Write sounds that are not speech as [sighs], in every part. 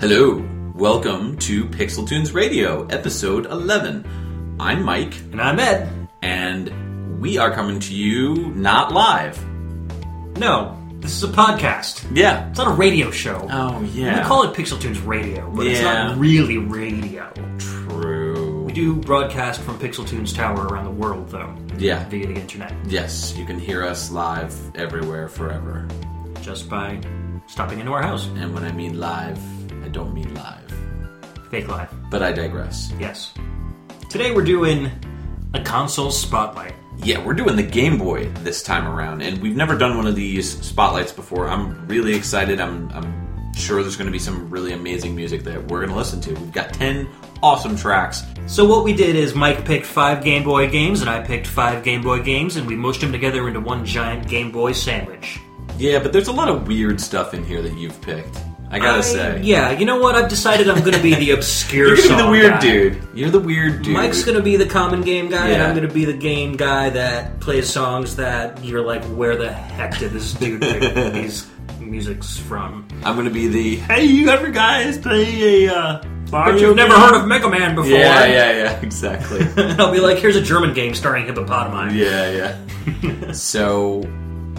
Hello, welcome to Pixel Tunes Radio, episode 11. I'm Mike, And I'm Ed. and we are coming to you not live. No, this is a podcast. Yeah. It's not a radio show. Oh, yeah. We call it Pixel Tunes Radio, but it's Yeah. not really radio. True. We do broadcast from Pixel Tunes Tower around the world, though, Yeah. via the internet, Yes, you can hear us live everywhere, forever. just by stopping into our house. And when I mean live, I don't mean live. Fake live. But I digress. Yes. Today we're doing a console spotlight. Yeah, we're doing the Game Boy this time around, and we've never done one of these spotlights before. I'm really excited. I'm, I'm sure there's going to be some really amazing music that we're going to listen to. We've got 10 awesome tracks. So what we did is Mike picked five Game Boy games, and I picked five Game Boy games, and we mushed them together into one giant Game Boy sandwich. Yeah, but there's a lot of weird stuff in here that you've picked. I gotta I- say. Yeah, you know what? I've decided I'm going to be the [laughs] obscure You're gonna be the song weird guy. dude. You're the weird dude. Mike's gonna be the common game guy, and Yeah. I'm gonna be the game guy that plays songs that you're like, where the heck did this dude pick [laughs] these musics from? I'm gonna be the hey, you ever guys play a uh, But you've never heard of Mega Man before. Yeah, yeah, yeah, exactly. [laughs] I'll be like, here's a German game starring hippopotami. yeah, yeah. so,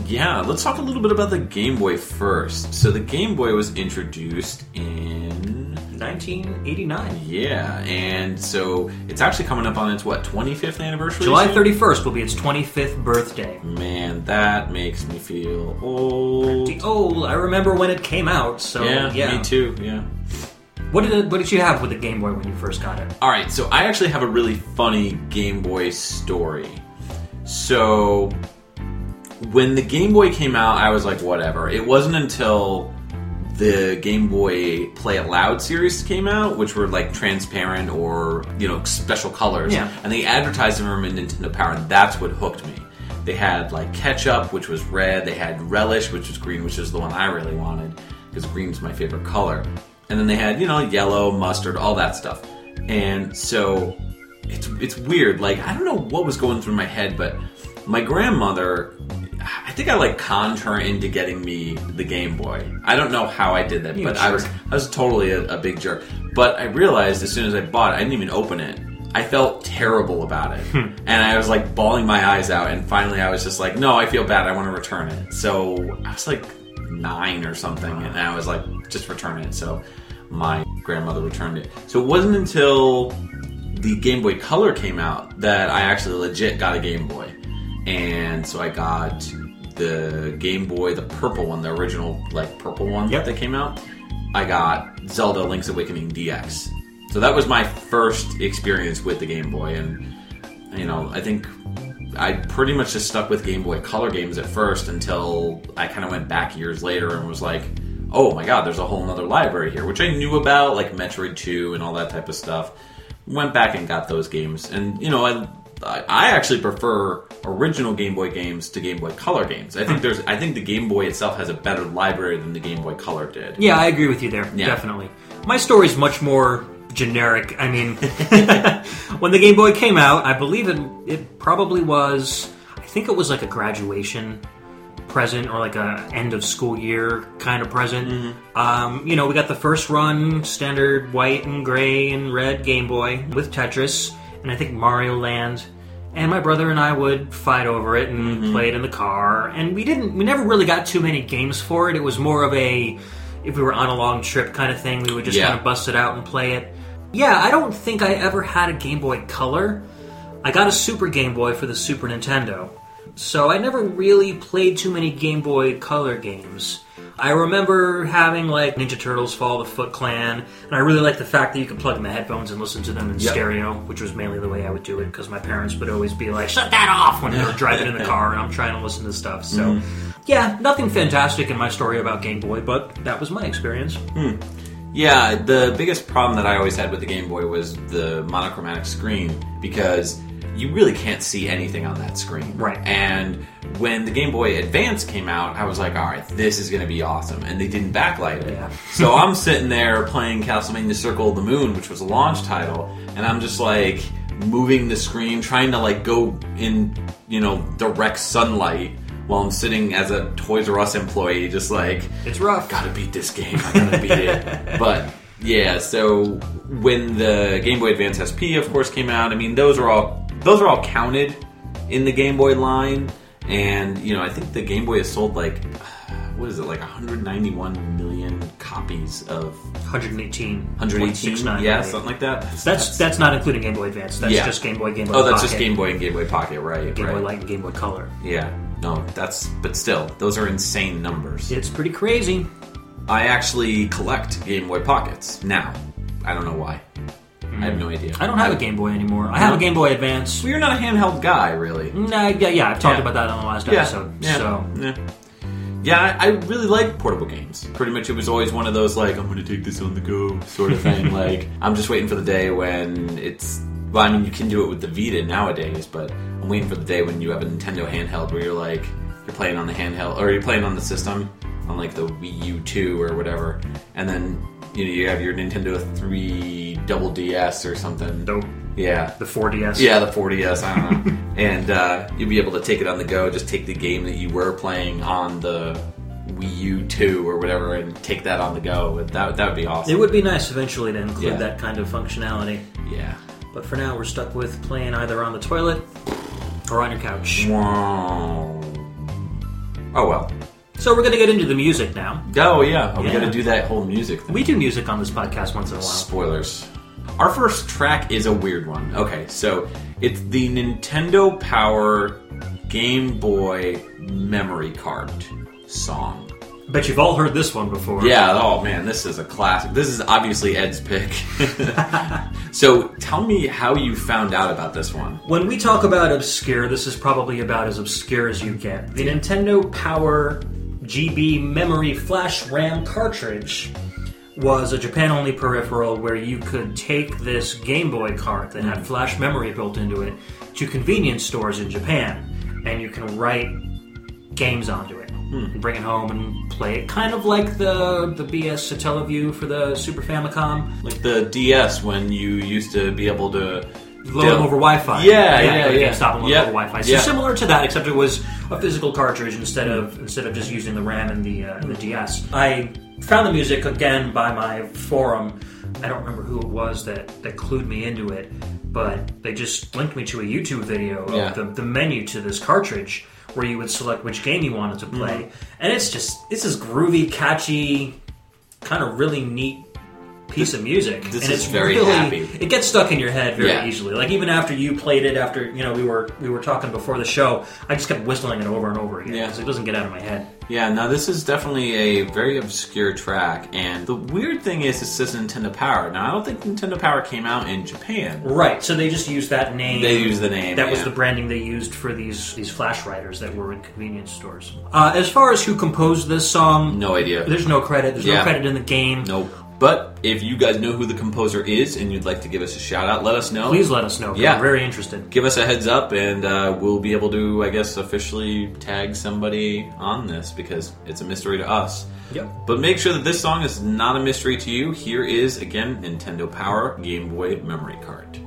yeah, let's talk a little bit about the Game Boy first. So, the Game Boy was introduced in 1989. yeah, and so it's actually coming up on its what 25th anniversary. July soon? 31st will be its 25th birthday. Man, that makes me feel old. Oh, I remember when it came out. So Yeah, yeah, me too. Yeah. What did what did you have with the Game Boy when you first got it? All right, so I actually have a really funny Game Boy story. So when the Game Boy came out, I was like, whatever. It wasn't until the Game Boy Play It Loud series came out, which were like transparent or you know special colors, Yeah. and they advertised them in Nintendo Power, and that's what hooked me. They had like ketchup, which was red. They had relish, which was green, which is the one I really wanted because green's my favorite color. And then they had you know yellow, mustard, all that stuff. And so it's it's weird. Like I don't know what was going through my head, but my grandmother, I think I like conned her into getting me the Game Boy. I don't know how I did that, You but I was I was totally a, a big jerk. But I realized as soon as I bought it, I didn't even open it. I felt terrible about it, Hmm. and I was like bawling my eyes out. And finally, I was just like, "No, I feel bad. I want to return it." So I was like nine or something, and I was like, "Just return it." So my grandmother returned it. So it wasn't until the Game Boy Color came out that I actually legit got a Game Boy. And so I got the Game Boy, the purple one, the original like purple one Yep. that came out. I got Zelda Link's Awakening DX. So that was my first experience with the Game Boy and you know, I think I pretty much just stuck with Game Boy Color games at first until I kind of went back years later and was like, oh my god, there's a whole nother library here, which I knew about, like Metroid 2 and all that type of stuff. Went back and got those games, and you know, I I actually prefer original Game Boy games to Game Boy Color games. I think there's I think the Game Boy itself has a better library than the Game Boy Color did. Yeah, I agree with you there. Yeah. Definitely. My story's much more generic. I mean, [laughs] when the Game Boy came out, I believe it it probably was I think it was like a graduation present or like a end of school year kind of present. Um, you know, we got the first run standard white and gray and red Game Boy with Tetris and I think Mario Land. And my brother and I would fight over it and mm-hmm. play it in the car. And we didn't, we never really got too many games for it. It was more of a, if we were on a long trip kind of thing, we would just Yeah. kind of bust it out and play it. Yeah, I don't think I ever had a Game Boy Color. I got a Super Game Boy for the Super Nintendo. So I never really played too many Game Boy Color games. I remember having like Ninja Turtles Fall of the Foot Clan, and I really liked the fact that you could plug in the headphones and listen to them in Yep. stereo, which was mainly the way I would do it because my parents would always be like, "Shut that off!" when they were driving in the car and I'm trying to listen to stuff. So, mm-hmm. yeah, nothing fantastic in my story about Game Boy, but that was my experience. Hmm. Yeah, the biggest problem that I always had with the Game Boy was the monochromatic screen because you really can't see anything on that screen. Right. And when the Game Boy Advance came out, I was like, all right, this is going to be awesome. And they didn't backlight it. Yeah. [laughs] so I'm sitting there playing Castlevania Circle of the Moon, which was a launch title, and I'm just like moving the screen, trying to like go in, you know, direct sunlight while I'm sitting as a Toys R Us employee, just like, It's rough. gotta beat this game. I gotta beat it. [laughs] But yeah, so when the Game Boy Advance SP, of course, came out, I mean, those are all those are all counted in the Game Boy line, and you know, I think the Game Boy has sold like [sighs] what is it, like 191 million copies of 118. 118, yeah, something like that. That's that's not including Game Boy Advance. That's Yeah. just Game Boy, Game Boy. oh, that's just Pocket, Game Boy and Game Boy Pocket, right? Game right. Boy Light, and Game Boy Color. Yeah, no, that's but still, those are insane numbers. It's pretty crazy. I actually collect Game Boy Pockets now. I don't know why. I have no idea. I don't have a Game Boy anymore. I have a Game Boy Advance. Well, you're not a handheld guy, really. Nah, yeah, yeah, I've talked Yeah. about that on the last Yeah. episode. yeah. So yeah. Yeah, I I really like portable games. Pretty much, it was always one of those like I'm going to take this on the go sort of thing. [laughs] like I'm just waiting for the day when it's. Well, I mean, you can do it with the Vita nowadays, but I'm waiting for the day when you have a Nintendo handheld where you're like you're playing on the handheld or you're playing on the system on like the Wii U two or whatever, and then you know you have your Nintendo three Double DS or something. Dope. Yeah, the 4DS. yeah, the 40s, I don't know. [laughs] and uh, you'll be able to take it on the go, just take the game that you were playing on the Wii U 2 or whatever and take that on the go. That, that would be awesome. It would be nice eventually to include Yeah. that kind of functionality. yeah. But for now, we're stuck with playing either on the toilet or on your couch. Wow. Oh, well. So we're going to get into the music now. Oh, yeah. We Yeah. got to do that whole music thing. We do music on this podcast once in a while. Spoilers. Our first track is a weird one. Okay, so it's the Nintendo Power Game Boy memory card song. Bet you've all heard this one before. Yeah, oh man, this is a classic. This is obviously Ed's pick. [laughs] so tell me how you found out about this one. When we talk about obscure, this is probably about as obscure as you get. The Nintendo Power GB Memory Flash RAM cartridge was a Japan only peripheral where you could take this Game Boy cart that had flash memory built into it to convenience stores in Japan, and you can write games onto it hmm. and bring it home and play it. Kind of like the the BS Satellaview for the Super Famicom. Like the DS when you used to be able to Load them over Wi-Fi. Yeah, yeah, to yeah. GameStop and load Yeah, over Wi-Fi. So yeah. similar to that, except it was a physical cartridge instead of instead of just using the RAM and the uh, and the DS. I found the music again by my forum. I don't remember who it was that that clued me into it, but they just linked me to a YouTube video of Yeah. the, the menu to this cartridge where you would select which game you wanted to play, Mm-hmm. and it's just it's this groovy, catchy, kind of really neat piece of music. This and is it's very really, happy. It gets stuck in your head very Yeah. easily. Like even after you played it, after you know we were we were talking before the show, I just kept whistling it over and over again Yeah. because it doesn't get out of my head. Yeah, now this is definitely a very obscure track, and the weird thing is it says Nintendo Power. Now I don't think Nintendo Power came out in Japan. Right. So they just used that name. They used the name, That was the branding they used for these these flash writers that were in convenience stores. Uh, as far as who composed this song, No idea. there's no credit. There's Yeah. no credit in the game. Nope. But if you guys know who the composer is and you'd like to give us a shout out, let us know. Please let us know. Yeah. Very interested. give us a heads up and uh, we'll be able to i guess officially tag somebody on this because it's a mystery to us Yep. but make sure that this song is not a mystery to you here is again nintendo power game boy memory card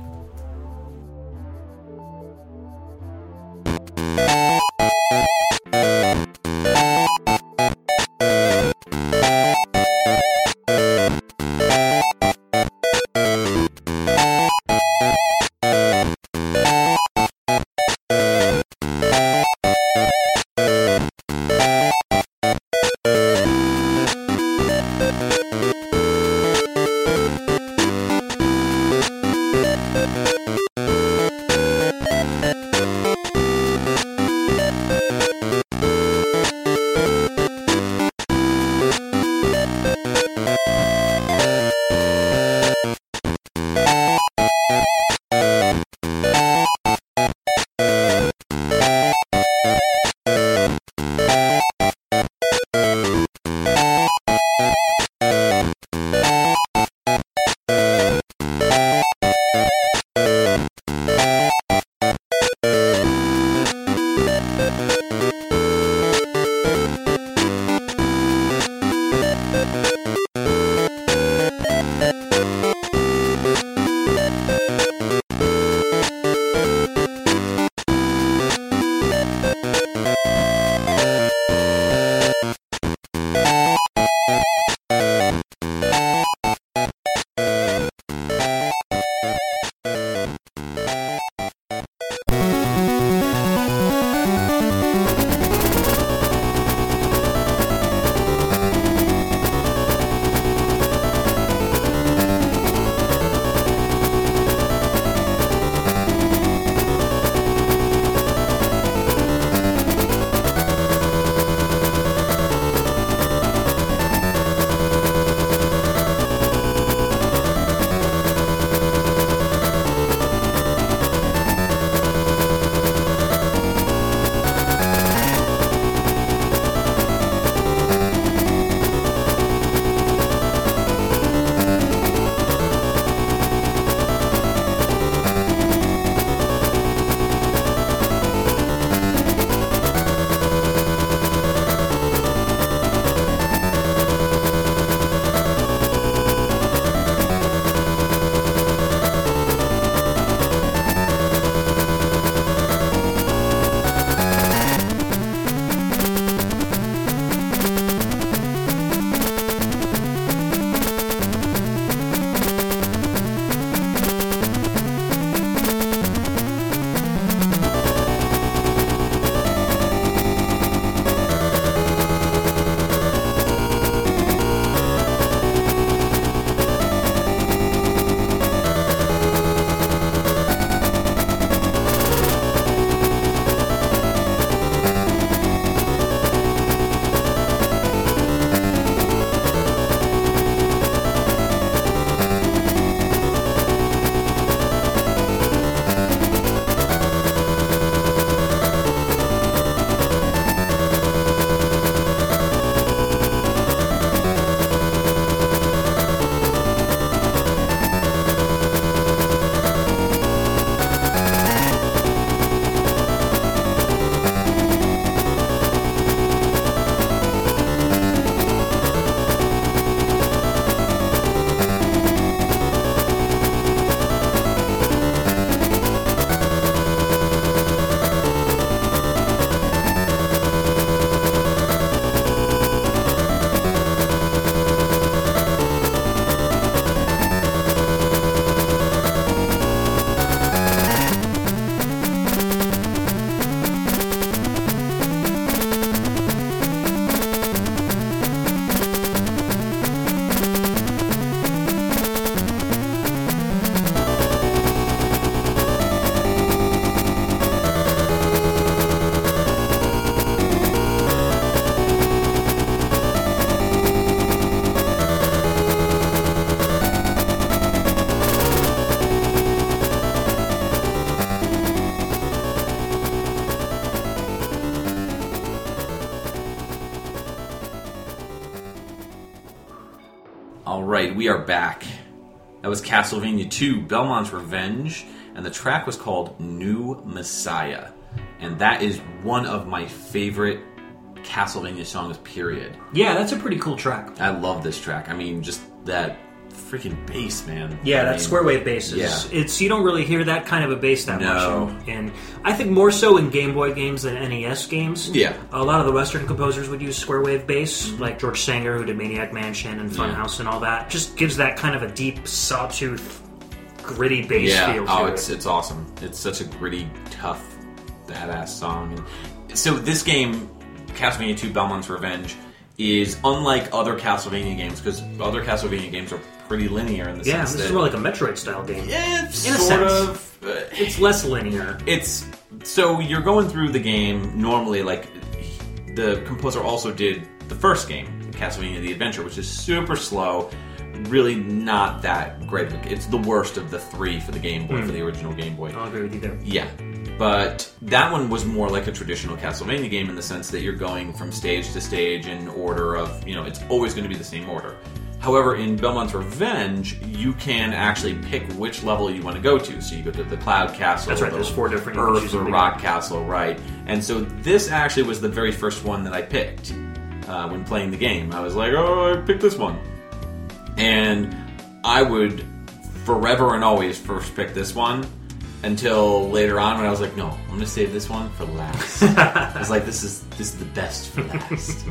That was Castlevania 2 Belmont's Revenge, and the track was called New Messiah. And that is one of my favorite Castlevania songs, period. Yeah, that's a pretty cool track. I love this track. I mean, just that freaking bass, man. Yeah, I that mean, square wave bass is yeah. it's you don't really hear that kind of a bass that No. much. And I think more so in Game Boy games than NES games. Yeah. A lot of the Western composers would use square wave bass, like George Sanger, who did Maniac Mansion and Funhouse and all that. Just gives that kind of a deep, sawtooth, gritty bass Yeah. feel to Oh, it. it's it's awesome. It's such a gritty, tough, badass song. And so this game, Castlevania 2: Belmont's Revenge, is unlike other Castlevania games because other Castlevania games are pretty linear in the yeah, sense this that is more like a Metroid style game. yeah, it's in a sort sense. of. Uh, It's less linear. it's so you're going through the game normally like the composer also did the first game castlevania the adventure which is super slow really not that great. It's the worst of the three for the game boy for the hmm. original game boy. I'll agree with you there. yeah. But that one was more like a traditional castlevania game in the sense that you're going from stage to stage in order of you know it's always going to be the same order However, in Belmont's Revenge, you can actually pick which level you want to go to. So you go to the Cloud Castle, That's right, the there's four different Earth, choose the to pick. Rock Castle, right? And so this actually was the very first one that I picked uh, when playing the game. I was like, oh, I picked this one, and I would forever and always first pick this one until later on when I was like, no, I'm gonna save this one for last. [laughs] I was like, this is this is the best for last.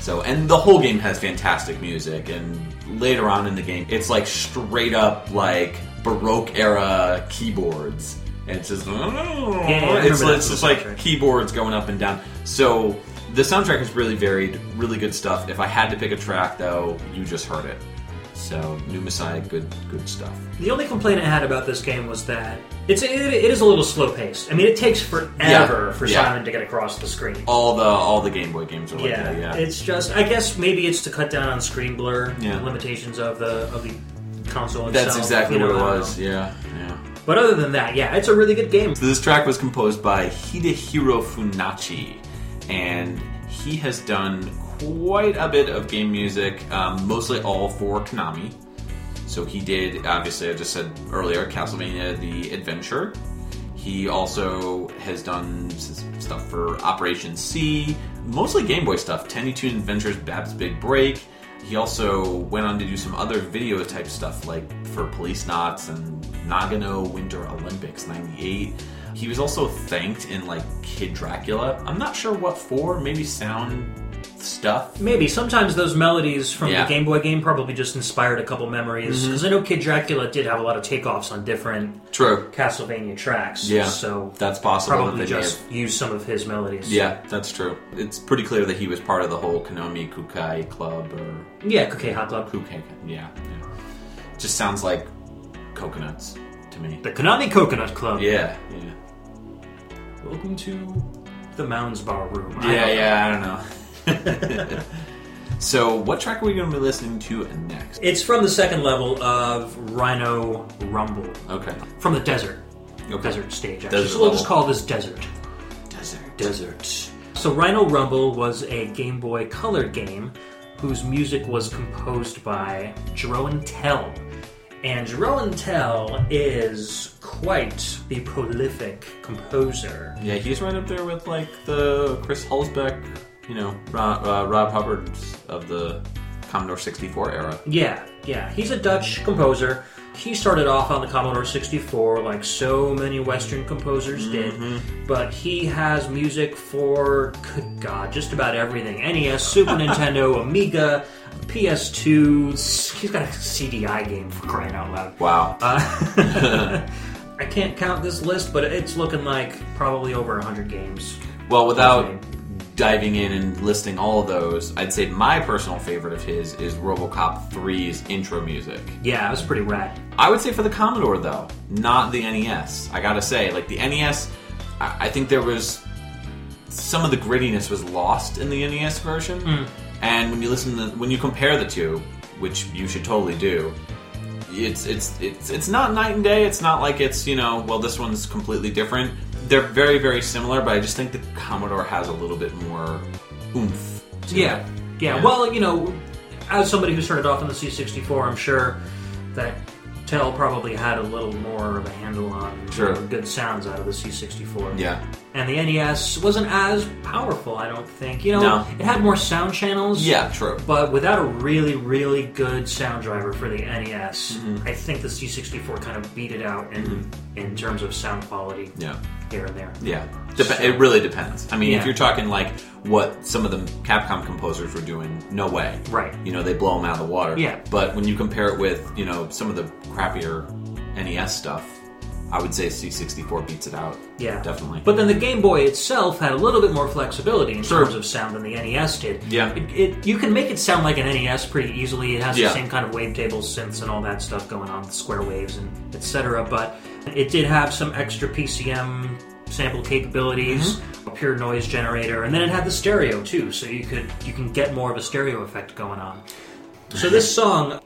so, and the whole game has fantastic music, and later on in the game, it's like straight up like Baroque era keyboards. And it's just, yeah, I oh. it's, it's just like soundtrack. keyboards going up and down. So the soundtrack is really varied, really good stuff. If I had to pick a track, though, you just heard it. So New Messiah, good, good stuff. The only complaint I had about this game was that it's it, it is a little slow paced. I mean, it takes forever Yeah, for yeah. Simon to get across the screen. All the all the Game Boy games are like yeah, that. Yeah, it's just I guess maybe it's to cut down on screen blur Yeah. limitations of the of the console. that's exactly you know, what it was. Yeah, yeah. But other than that, yeah, it's a really good game. So this track was composed by Hidehiro Funauchi, and he has done quite a bit of game music, um, mostly all for Konami. So he did, obviously, I just said earlier, Castlevania: The Adventure. He also has done stuff for Operation C, mostly Game Boy stuff. Tiny Toon Adventures, Babs' Big Break. He also went on to do some other video type stuff, like for Policenauts and Nagano Winter Olympics '98. He was also thanked in like Kid Dracula. I'm not sure what for. Maybe sound stuff. Maybe sometimes those melodies from Yeah. Mm-hmm. the Game Boy game probably just inspired a couple memories because I know Kid Dracula did have a lot of takeoffs on different True. Castlevania tracks. Yeah. so That's possible. probably that just have- use some of his melodies. Yeah, that's true. It's pretty clear that he was part of the whole Konami Kukai Club or yeah, Kukeiha Club. Kukai. Yeah, yeah. Just sounds like coconuts to me. The Konami Coconut Club. Yeah, yeah, Welcome to the Mounds Bar Room. I yeah, know. yeah. I don't know. [laughs] so, what track are we going to be listening to next? It's from the second level of Rhino Rumble. Okay, From the desert. okay. Desert stage, actually. Desert so we'll just call this Desert. Desert. Desert. So Rhino Rumble was a Game Boy Color game whose music was composed by Jeroen Tel. And Jeroen Tel is quite the prolific composer. Yeah, he's right up there with like the Chris Hulsbeck, you know, Rob, uh, Rob Hubbard of the Commodore 64 era. Yeah, yeah. He's a Dutch composer. He started off on the Commodore 64 like so many Western composers did, but he has music for, good God, just about everything NES, Super [laughs] Nintendo, Amiga, PS2. He's got a CDI game for crying out loud. Wow. Uh, [laughs] I can't count this list, but it's looking like probably over 100 games. Well, without. Diving in and listing all of those, I'd say my personal favorite of his is RoboCop 3's intro music. Yeah, it was pretty rad. I would say for the Commodore though, not the NES. I gotta say, like the NES, I, I think there was some of the grittiness was lost in the NES version. Hmm. And when you listen to when you compare the two, which you should totally do, it's it's it's it's not night and day. It's not like it's you know well this one's completely different. They're very very similar, but I just think the Commodore has a little bit more oomph. to Yeah. it. yeah, Yeah. Well, you know, as somebody who started off on the C64, I'm sure that Tel probably had a little more of a handle on Sure. good sounds out of the C64. Yeah. And the NES wasn't as powerful, I don't think. You know, No. it had more sound channels. Yeah, true. But without a really, really good sound driver for the NES, Mm-hmm. I think the C64 kind of beat it out in in terms of sound quality Yeah. Here and there. Yeah, Dep- it really depends. I mean, Yeah. if you're talking like what some of the Capcom composers were doing, no way. Right. You know, they blow them out of the water. Yeah. But when you compare it with, you know, some of the crappier NES stuff, I would say C64 beats it out. Yeah, Definitely. But then the Game Boy itself had a little bit more flexibility in Sure. terms of sound than the NES did. Yeah. it, it, you can make it sound like an NES pretty easily. It has Yeah. the same kind of wavetable synths and all that stuff going on, square waves and etc. But it did have some extra PCM sample capabilities, Mm-hmm. a pure noise generator, and then it had the stereo too, so you could you can get more of a stereo effect going on. So this [laughs] song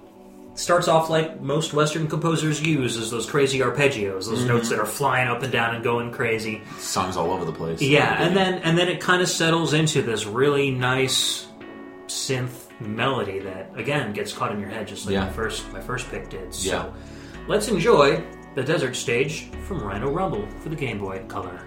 starts off like most Western composers use, is those crazy arpeggios, those notes that are flying up and down and going crazy. Songs all over the place. Yeah, and then and then it kind of settles into this really nice synth melody that again gets caught in your head, just like Yeah. my first my first pick did. So Yeah. let's enjoy the desert stage from Rhino Rumble for the Game Boy Color.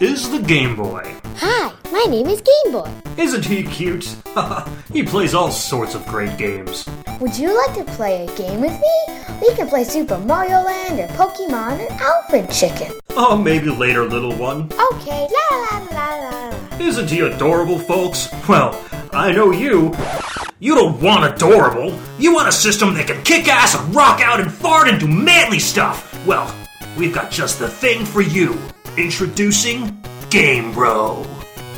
Is the Game Boy. Hi, my name is Game Boy. Isn't he cute? [laughs] he plays all sorts of great games. Would you like to play a game with me? We can play Super Mario Land or Pokemon or Alfred Chicken. Oh, maybe later, little one. Okay, la la la la la. Isn't he adorable, folks? Well, I know you. You don't want adorable. You want a system that can kick ass and rock out and fart and do manly stuff. Well, we've got just the thing for you. Introducing Game Bro.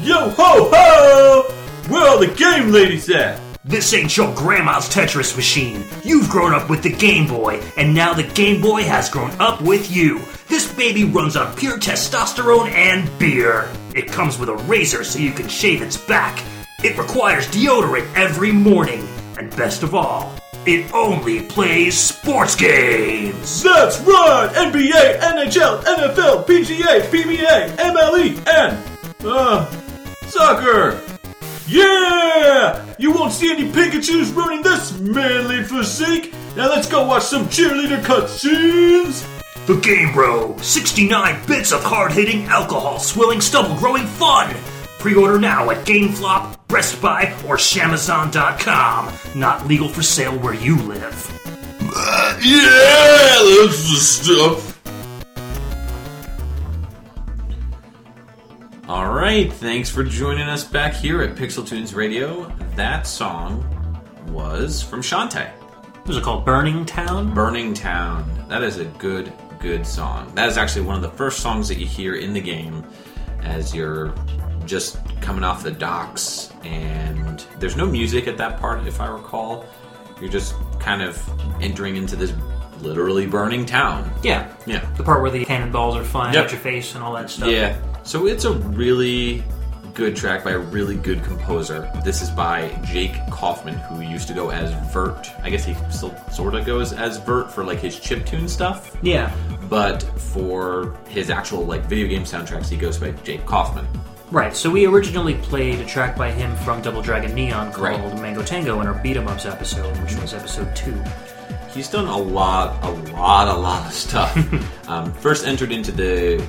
Yo ho ho! Where are the game ladies at? This ain't your grandma's Tetris machine. You've grown up with the Game Boy, and now the Game Boy has grown up with you. This baby runs on pure testosterone and beer. It comes with a razor so you can shave its back. It requires deodorant every morning. And best of all, it only plays sports games. That's right! NBA, NHL, NFL, PGA, PBA, MLE, and, uh, soccer! Yeah! You won't see any Pikachus running this manly physique! Now let's go watch some cheerleader cutscenes! The Game Bro 69 bits of hard hitting, alcohol swilling, stubble growing fun! Pre order now at GameFlop, Best Buy, or Shamazon.com. Not legal for sale where you live. Uh, yeah, that's the stuff. All right, thanks for joining us back here at Pixel Tunes Radio. That song was from Shantae. Was it called Burning Town? Burning Town. That is a good, good song. That is actually one of the first songs that you hear in the game as you're just coming off the docks, and there's no music at that part, if I recall. You're just kind of entering into this literally burning town. Yeah. Yeah. The part where the cannonballs are flying Yep. at your face and all that stuff. Yeah. So it's a really good track by a really good composer. This is by Jake Kaufman, who used to go as Vert. I guess he still sort of goes as Vert for like his chiptune stuff. Yeah. But for his actual like video game soundtracks, he goes by Jake Kaufman. Right, so we originally played a track by him from Double Dragon Neon called Right. Mango Tango in our Beat 'em Ups episode, which was episode two. He's done a lot, a lot, a lot of stuff. [laughs] um, first entered into the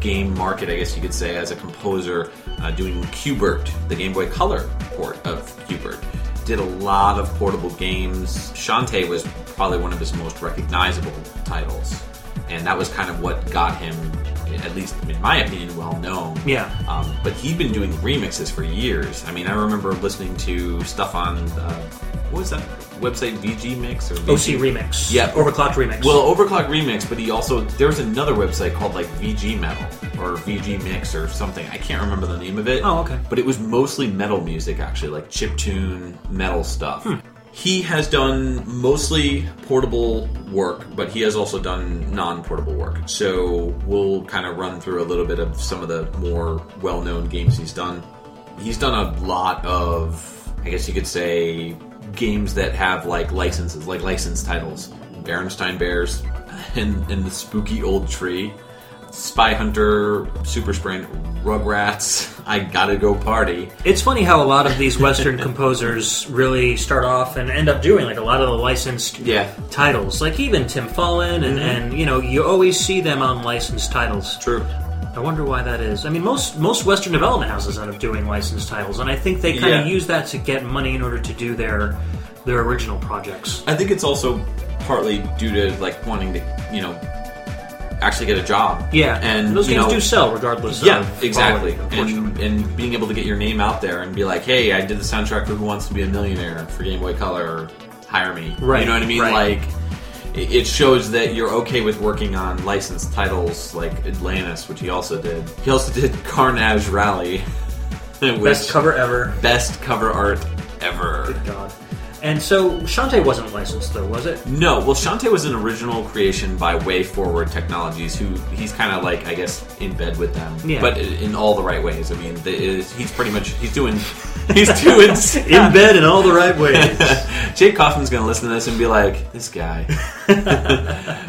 game market, I guess you could say, as a composer, uh, doing Qbert, the Game Boy Color port of Qbert. Did a lot of portable games. Shantae was probably one of his most recognizable titles, and that was kind of what got him, at least in my opinion, well known. Yeah. Um, but he'd been doing remixes for years. I mean, I remember listening to stuff on uh, what was that website, VG Mix or VG? OC Remix. Yeah. Overclocked Remix. Well, Overclock Remix, but he also there was another website called like VG Metal or VG Mix or something. I can't remember the name of it. Oh, okay. But it was mostly metal music, actually, like chiptune metal stuff. Hmm. He has done mostly portable work, but he has also done non-portable work. So we'll kind of run through a little bit of some of the more well-known games he's done. He's done a lot of, I guess you could say, games that have like licenses, like license titles. Berenstein Bears [laughs] and, and the Spooky Old Tree, Spy Hunter, Super Sprint, Rugrats, I Gotta Go Party. It's funny how a lot of these Western [laughs] composers really start off and end up doing like a lot of the licensed Yeah, titles. Like even Tim Follin, and, mm-hmm. and you know, you always see them on licensed titles. true. I wonder why that is. I mean, most most Western development houses end up doing licensed titles, and I think they kind Yeah. of use that to get money in order to do their their original projects. I think it's also partly due to like wanting to, you know, actually get a job. Yeah, and those games know, do sell regardless. Yeah, exactly. quality, And and being able to get your name out there and be like, hey, I did the soundtrack for Who Wants to Be a Millionaire for Game Boy Color, hire me. Right, You know what I mean? right. Like, it shows that you're okay with working on licensed titles like Atlantis, which he also did. He also did [laughs] Carnage Rally, [laughs] best cover ever. best cover art ever. Good God. And so Shantae wasn't licensed though, was it? No, well, Shantae was an original creation by WayForward Technologies, who he's kind of like, I guess, in bed with them, Yeah. but in all the right ways. I mean, the, is, he's pretty much he's doing [laughs] he's doing [laughs] In bed in all the right ways. [laughs] Jake Kaufman's gonna listen to this and be like, this guy.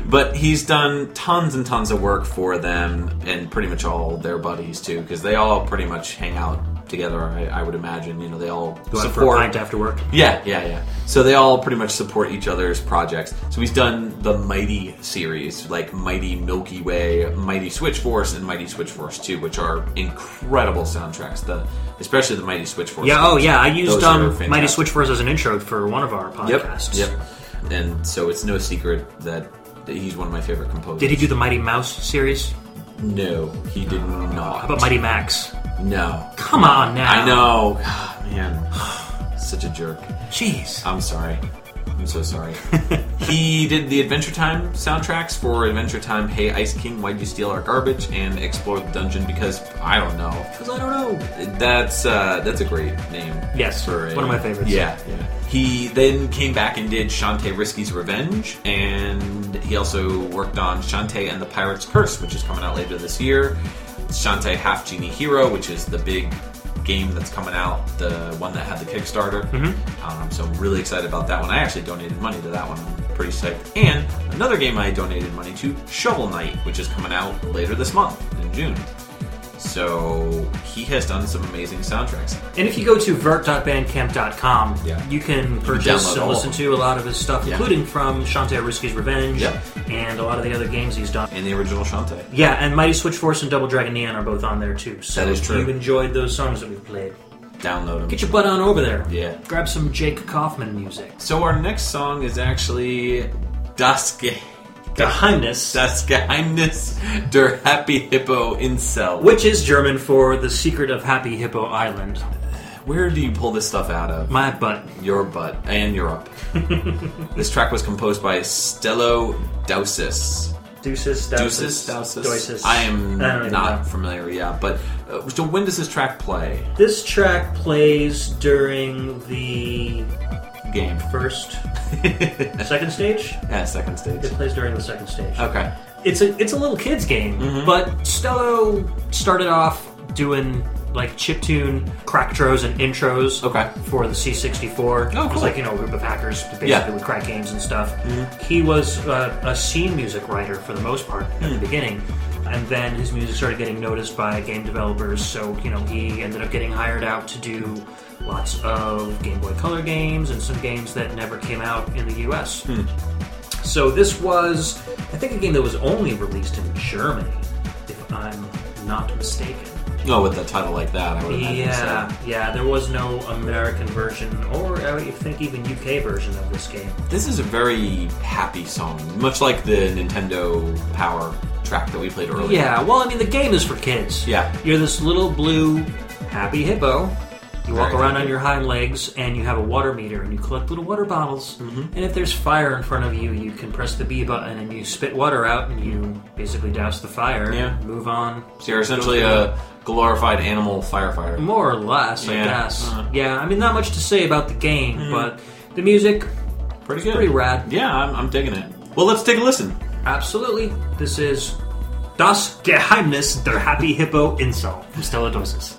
but he's done tons and tons of work for them and pretty much all their buddies too, because they all pretty much hang out together. I, I would imagine. You know, they all Go out for a support. pint after work. Yeah, yeah, yeah. So they all pretty much support each other's projects. So he's done the Mighty series, like Mighty Milky Way, Mighty Switch Force, and Mighty Switch Force 2, which are incredible soundtracks. The especially the Mighty Switch Force. Yeah. Oh, yeah. I used Those are um, Mighty fantastic. Switch Force as an intro for one of our podcasts. Yep. podcasts. Yep. And so it's no secret that he's one of my favorite composers. Did he do the Mighty Mouse series? No, he did not. How about Mighty Max? No. Come on now. I know. Ah, Man, [sighs] such a jerk. Jeez. I'm sorry. I'm so sorry. [laughs] he did the Adventure Time soundtracks for Adventure Time, Hey Ice King, Why'd You Steal Our Garbage, and Explore the Dungeon because I don't know. Because I don't know. That's uh, that's a great name. Yes, for a- one of my favorites. Yeah, yeah. He then came back and did Shantae Risky's Revenge, and he also worked on Shantae and the Pirate's Curse, which is coming out later this year. Shantae Half Genie Hero, which is the big game that's coming out, the one that had the Kickstarter. Mm-hmm. Um, so I'm really excited about that one. I actually donated money to that one. I'm pretty psyched. And another game I donated money to, Shovel Knight, which is coming out later this month in June. So he has done some amazing soundtracks. And if you go to virt.bandcamp.com, Yeah. you can purchase and listen to a lot of his stuff, Yeah. including from Shantae Risky's Revenge Yep. and a lot of the other games he's done. And the original Shantae. Yeah, and Mighty Switch Force and Double Dragon Neon are both on there too. So That is true. you've enjoyed those songs that we've played, Download them. get your butt on over there. Yeah. Grab some Jake Kaufman music. So our next song is actually Ge [laughs] Geheimnis, das Geheimnis der Happy Hippo Insel. which is German for The Secret of Happy Hippo Island. Where do you pull this stuff out of? My butt. Your butt and Europe. [laughs] this track was composed by Stello Doussis. Deuces, Deuces, Dausis. I am I not know. familiar. Yeah, but uh, so when does this track play? This track plays during the Game. first, [laughs] second stage. Yeah, second stage. It plays during the second stage. Okay. It's a it's a little kids game, Mm-hmm. but Stello started off doing like chiptune cracktros and intros. Okay. For the C64. Oh, It was cool. like you know a group of hackers basically Yeah. Mm-hmm. would crack games and stuff. He was uh, a scene music writer for the most part at the Hmm. beginning. And then his music started getting noticed by game developers, so you know he ended up getting hired out to do lots of Game Boy Color games and some games that never came out in the U.S. Hmm. So this was, I think, a game that was only released in Germany, if I'm not mistaken. Oh, with a title like that, I would imagine Yeah, so. yeah, there was no American version, or I think even UK version of this game. This is a very happy song, much like the Nintendo Power track that we played earlier. Yeah, well, I mean, the game is for kids. Yeah. You're this little blue, happy hippo. You walk around on your hind legs, and you have a water meter, and you collect little water bottles. Mm-hmm. And if there's fire in front of you, you can press the B button, and you spit water out, and you basically douse the fire. Yeah. Move on. So you're essentially a glorified animal firefighter. More or less, I Yeah. guess. Uh. Yeah, I mean, not much to say about the game, but the music, Pretty good. pretty rad. Yeah, I'm, I'm digging it. Well, let's take a listen. Absolutely. This is Das Geheimnis der Happy Hippo Insel from Stella Doussis.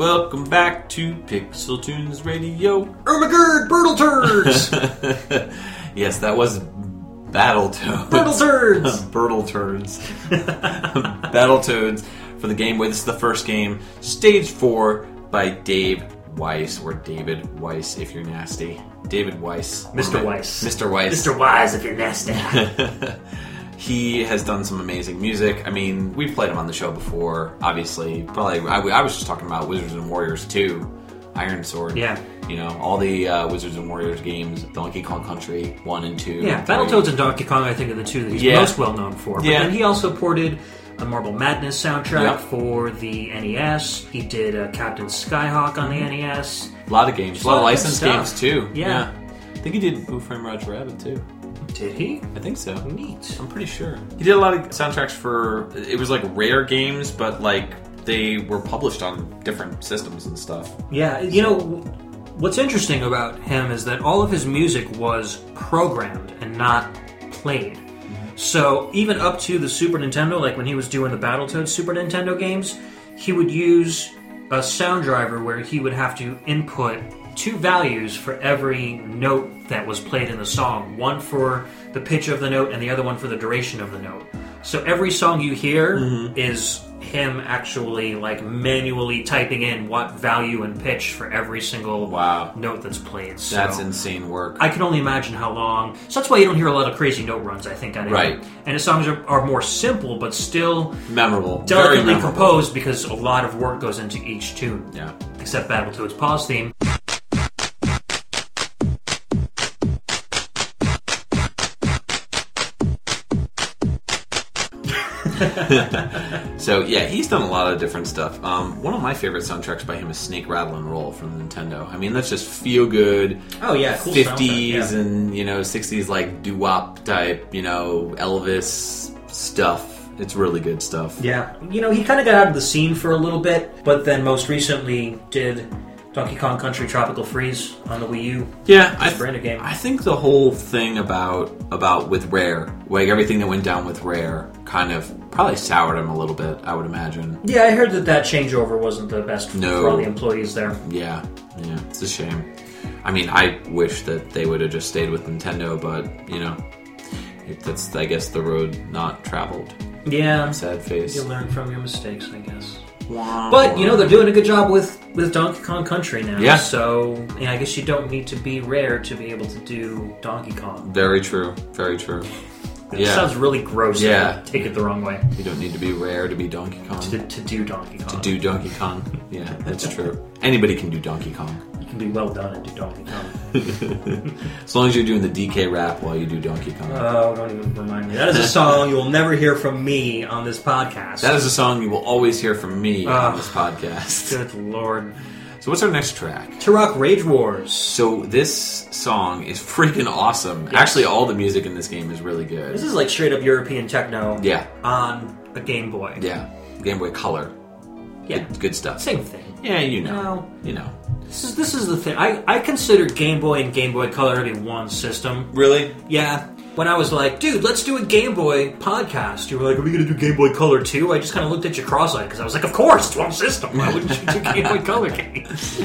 Welcome back to Pixel Tunes Radio. Ermagerd, Birtle Turds! [laughs] yes, that was Battletoads. Birtle Turds! [laughs] Birtletoads. [laughs] Battletoads for the Game Boy. This is the first game, Stage 4 by Dave Weiss, or David Weiss if you're nasty. David Weiss. Mr. Weiss. Mr. Weiss. Mr. Wise if you're nasty. He has done some amazing music. I mean, we've played him on the show before, obviously. Probably, I, I was just talking about Wizards and Warriors 2, Iron Sword. Yeah. You know, all the uh, Wizards and Warriors games, Donkey Kong Country 1 and 2. Yeah. Battletoads and Donkey Kong, I think, are the two that he's Yeah. most well known for. But Yeah. then he also ported the Marble Madness soundtrack Yep. for the NES. He did uh, Captain Skyhawk on the NES. A lot of games. A lot of lot of licensed games, too. Yeah. I think he did Who Framed Roger Rabbit, too. Did he? I think so. Neat. I'm pretty sure. He did a lot of soundtracks for. It was like rare games, but like they were published on different systems and stuff. Yeah, you know, what's interesting about him is that all of his music was programmed and not played. Mm-hmm. So even up to the Super Nintendo, like when he was doing the Battletoads Super Nintendo games, he would use a sound driver where he would have to input two values for every note that was played in the song one for the pitch of the note and the other one for the duration of the note. So every song you hear mm-hmm. is him actually like manually typing in what value and pitch for every single Wow. note that's played. So That's insane work. I can only imagine how long. So that's why you don't hear a lot of crazy note runs. I think on him. Right. And his songs are, are more simple, but still memorable. Delicately memorable. composed because a lot of work goes into each tune. Yeah. Except Battletoads pause theme. [laughs] So yeah, he's done a lot of different stuff. Um, one of my favorite soundtracks by him is Snake Rattle and Roll from Nintendo. I mean, that's just feel good. Oh yeah, cool Fifties and you know sixties like doo wop type, you know Elvis stuff. It's really good stuff. Yeah, you know, he kind of got out of the scene for a little bit, but then most recently did Donkey Kong Country Tropical Freeze on the Wii U. Yeah, I, brand new game. I think the whole thing about about with Rare, like everything that went down with Rare, kind of probably soured him a little bit. I would imagine. Yeah, I heard that that changeover wasn't the best for, No. for all the employees there. Yeah, yeah, it's a shame. I mean, I wish that they would have just stayed with Nintendo, but you know, it, that's I guess the road not traveled. Yeah, Sad face. you learn from your mistakes, I guess. But you know they're doing a good job with with Donkey Kong Country now. Yeah. So yeah, I guess you don't need to be rare to be able to do Donkey Kong. Very true. Very true. It Yeah. sounds really gross. Yeah. take it the wrong way You don't need to be rare to be Donkey Kong. to, to do Donkey Kong. To do Donkey Kong. Yeah, that's true. Anybody can do Donkey Kong. Be well done and do Donkey Kong. [laughs] As long as you're doing the DK rap while you do Donkey Kong. oh, don't even remind me. That is a song you will never hear from me on this podcast. that is a song you will always hear from me on this podcast. good lord. So what's our next track? Turok Rage Wars. So this song is freaking awesome. Actually, all the music in this game is really good. This is like straight up European techno. Yeah, On a Game Boy. yeah. Game Boy Color. Yeah. Good, good stuff. Same thing. Yeah, you know. No. You know. This is this is the thing. I, I consider Game Boy and Game Boy Color to be one system. Really? Yeah. When I was like, dude, let's do a Game Boy podcast, you were like, are we going to do Game Boy Color too? I just kind of looked at you cross-eyed because I was like, of course, it's one system. Why wouldn't you do [laughs] Game Boy Color games?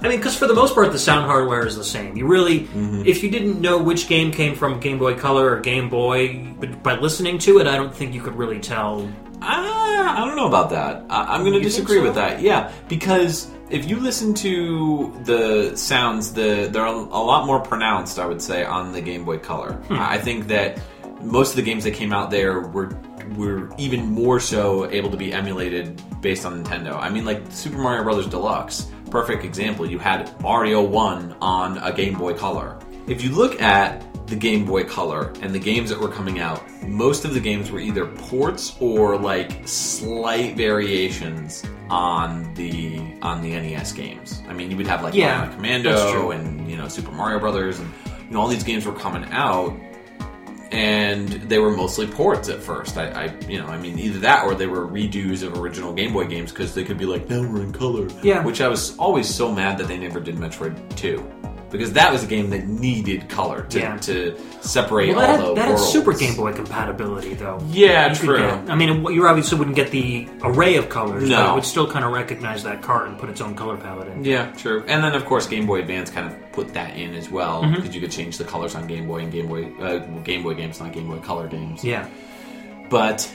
I mean, because for the most part, the sound hardware is the same. You really, if you didn't know which game came from Game Boy Color or Game Boy, but by listening to it, I don't think you could really tell. Ah, I don't know about that. I, I'm going to disagree so? with that. Yeah, because if you listen to the sounds, the they're a lot more pronounced. I would say on the Game Boy Color. Hmm. I think that most of the games that came out there were were even more so able to be emulated based on Nintendo. I mean, like Super Mario Brothers Deluxe, perfect example. You had Mario One on a Game Boy Color. If you look at the Game Boy Color and the games that were coming out, most of the games were either ports or like slight variations on the on the NES games. I mean, you would have like Yeah, Bionic. Commando and you know Super Mario Brothers, and you know all these games were coming out, and they were mostly ports at first. I, I you know, I mean, either that or they were redos of original Game Boy games because they could be like, now we're in color. Yeah. Which I was always so mad that they never did Metroid Two. Because that was a game that needed color to, Yeah. to separate Well, all that, the had, that had. Super Game Boy compatibility, though. Yeah, You true. get- I mean, you obviously wouldn't get the array of colors, but it would still kind of recognize that cart and put its own color palette in. Yeah, true. And then of course Game Boy Advance kind of put that in as well Mm-hmm. because you could change the colors on Game Boy and Game Boy uh, Game Boy games, not Game Boy Color games. Yeah. But,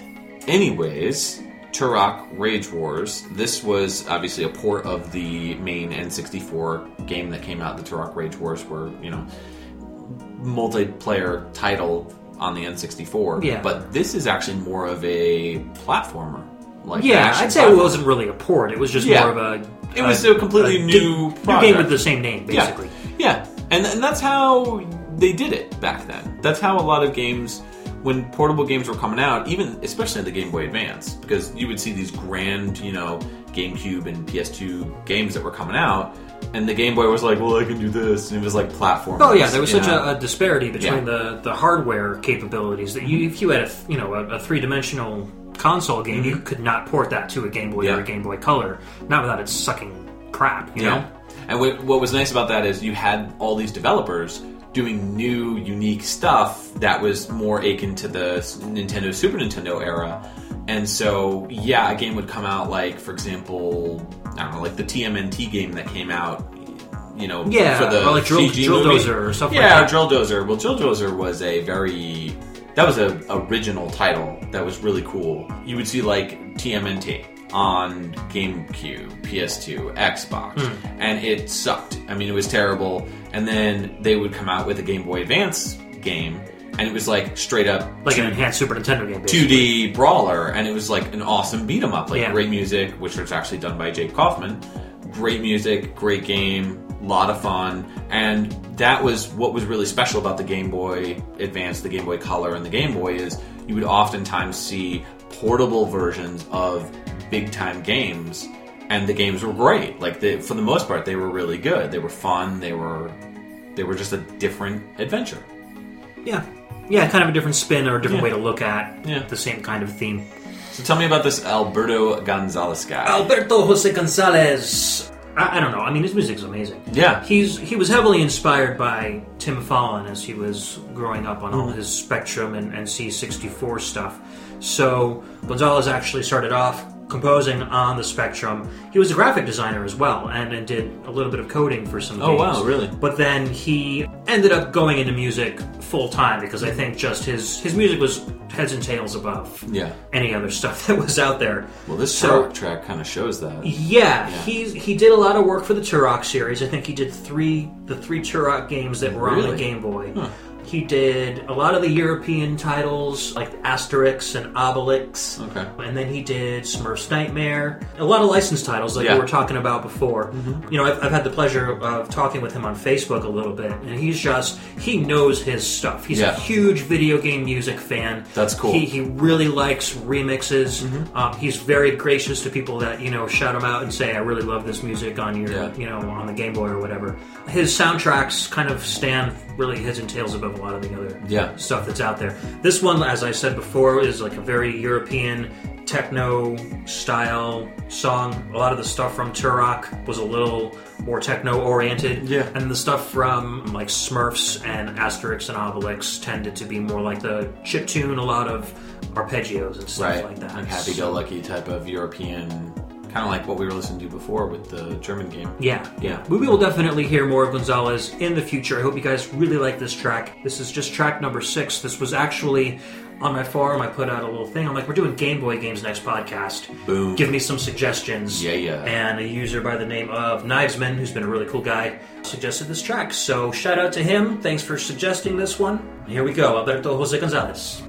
anyways, Turok Rage Wars. This was obviously a port of the main N64 game that came out. The Turok Rage Wars were, you know, multiplayer title on the N64. Yeah. But this is actually more of a platformer. Like Yeah, I'd say it wasn't really a port. It was just Yeah. more of a. It was a completely new new project. game with the same name, basically. Yeah, yeah, and and that's how they did it back then. That's how a lot of games, when portable games were coming out, even especially the Game Boy Advance, because you would see these grand, you know, GameCube and PS2 games that were coming out, and the Game Boy was like, "Well, I can do this," and it was like platform. Oh yeah, there was such a, a disparity between Yeah. the, the hardware capabilities that you, if you had a you know a, a three dimensional console game, you could not port that to a Game Boy or Mm-hmm. A Game Boy Color, not without it sucking crap. You know. And what, what was nice about that is you had all these developers doing new, unique stuff that was more akin to the Nintendo, Super Nintendo era. And so, yeah, a game would come out like, for example, I don't know, like the TMNT game that came out, you know, Yeah, for the or like Drill- CG Drill movie. Dozer or like yeah, that. Drill Dozer. Well, Drill Dozer was a very that was a original title that was really cool. You would see like TMNT on GameCube, PS2, Xbox, Hmm. and it sucked. I mean, it was terrible. And then they would come out with a Game Boy Advance game, and it was like straight up Like an enhanced Super Nintendo game. 2D brawler, and it was like an awesome beat 'em up. Like Yeah. great music, which was actually done by Jake Kaufman. Great music, great game, lot of fun, and that was what was really special about the Game Boy Advance, the Game Boy Color, and the Game Boy is you would oftentimes see portable versions of big time games, and the games were great. Like they, for the most part, they were really good. They were fun. They were they were just a different adventure. Yeah, yeah, kind of a different spin or a different Yeah. way to look at Yeah. the same kind of theme. So tell me about this Alberto Gonzalez guy. Alberto Jose Gonzalez. I, I don't know. I mean, his music's amazing. Yeah. he's he was heavily inspired by Tim Follin as he was growing up on all Mm-hmm. his Spectrum and, and C64 stuff. So Gonzalez actually started off composing on the Spectrum. He was a graphic designer as well, and, and did a little bit of coding for some. Oh, games. wow, really? But then he ended up going into music full time because I think just his his music was heads and tails above Yeah. any other stuff [laughs] that was out there. Well, this So- Turok track kind of shows that. yeah, Yeah. he's he did a lot of work for the Turok series. I think he did three the three Turok games that were on the Game Boy. He did a lot of the European titles like Asterix and Obelix. Okay. And then he did Smurf's Nightmare. A lot of licensed titles like Yeah. we were talking about before. You know, I've, I've had the pleasure of talking with him on Facebook a little bit, and he's just, he knows his stuff. He's Yeah. a huge video game music fan. That's cool. He, he really likes remixes. Mm-hmm. Um, he's very gracious to people that you know shout him out and say, "I really love this music on your, Yeah. you know, on the Game Boy or whatever." His soundtracks kind of stand really heads and tails above a lot of the other Yeah. stuff that's out there. This one, as I said before, is like a very European techno style song. A lot of the stuff from Turok was a little more techno oriented. Yeah. And the stuff from like Smurfs and Asterix and Obelix tended to be more like the chip tune, a lot of arpeggios and stuff Right. like that. Like happy-go-lucky type of European, kind of like what we were listening to before with the German game. Yeah, Yeah. We will definitely hear more of Gonzalez in the future. I hope you guys really like this track. This is just track number six. This was actually on my forum. I put out a little thing. I'm like, we're doing Game Boy games next podcast. Boom. Give me some suggestions. Yeah, yeah. And a user by the name of Knivesman, who's been a really cool guy, suggested this track. So shout out to him. Thanks for suggesting this one. Here we go. Alberto Jose Gonzalez.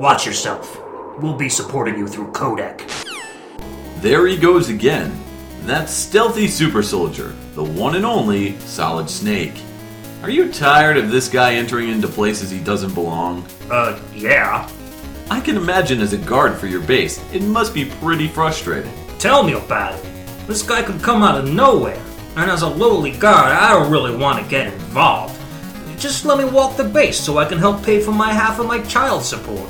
Watch yourself. We'll be supporting you through Codec. There he goes again. That stealthy super soldier, the one and only Solid Snake. Are you tired of this guy entering into places he doesn't belong? Uh, yeah. I can imagine as a guard for your base, it must be pretty frustrating. Tell me about it. This guy could come out of nowhere. And as a lowly guard, I don't really want to get involved. Just let me walk the base so I can help pay for my half of my child support.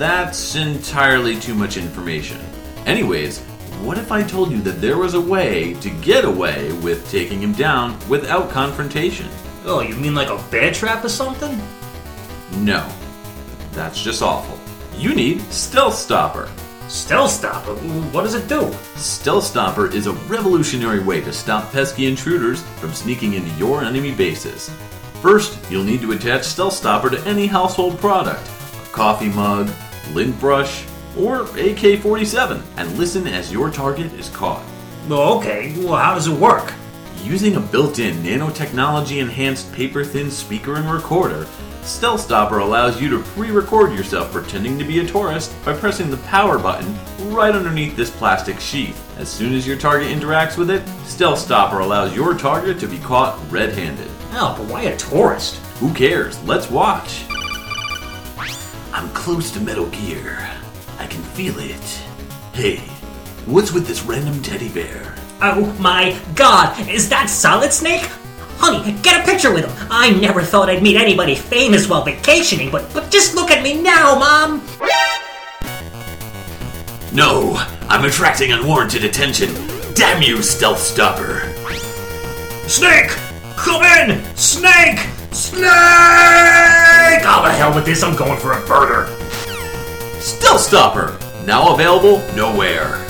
That's entirely too much information. Anyways, what if I told you that there was a way to get away with taking him down without confrontation? Oh, you mean like a bear trap or something? No. That's just awful. You need Stealth Stopper. Stealth Stopper? What does it do? Stealth Stopper is a revolutionary way to stop pesky intruders from sneaking into your enemy bases. First, you'll need to attach Stealth Stopper to any household product a coffee mug, lint brush, or AK 47 and listen as your target is caught. Well, okay. Well, how does it work? Using a built in nanotechnology enhanced paper thin speaker and recorder, Stealth Stopper allows you to pre record yourself pretending to be a tourist by pressing the power button right underneath this plastic sheath. As soon as your target interacts with it, Stealth Stopper allows your target to be caught red handed. Oh, but why a tourist? Who cares? Let's watch. I'm close to Metal Gear. I can feel it. Hey, what's with this random teddy bear? Oh my god, is that Solid Snake? Honey, get a picture with him. I never thought I'd meet anybody famous while vacationing, but, but just look at me now, Mom. No, I'm attracting unwarranted attention. Damn you, Stealth Stopper. Snake! Come in! Snake! Snake! Oh, the hell with this. I'm going for a burger. Stealth Stopper! Now available nowhere.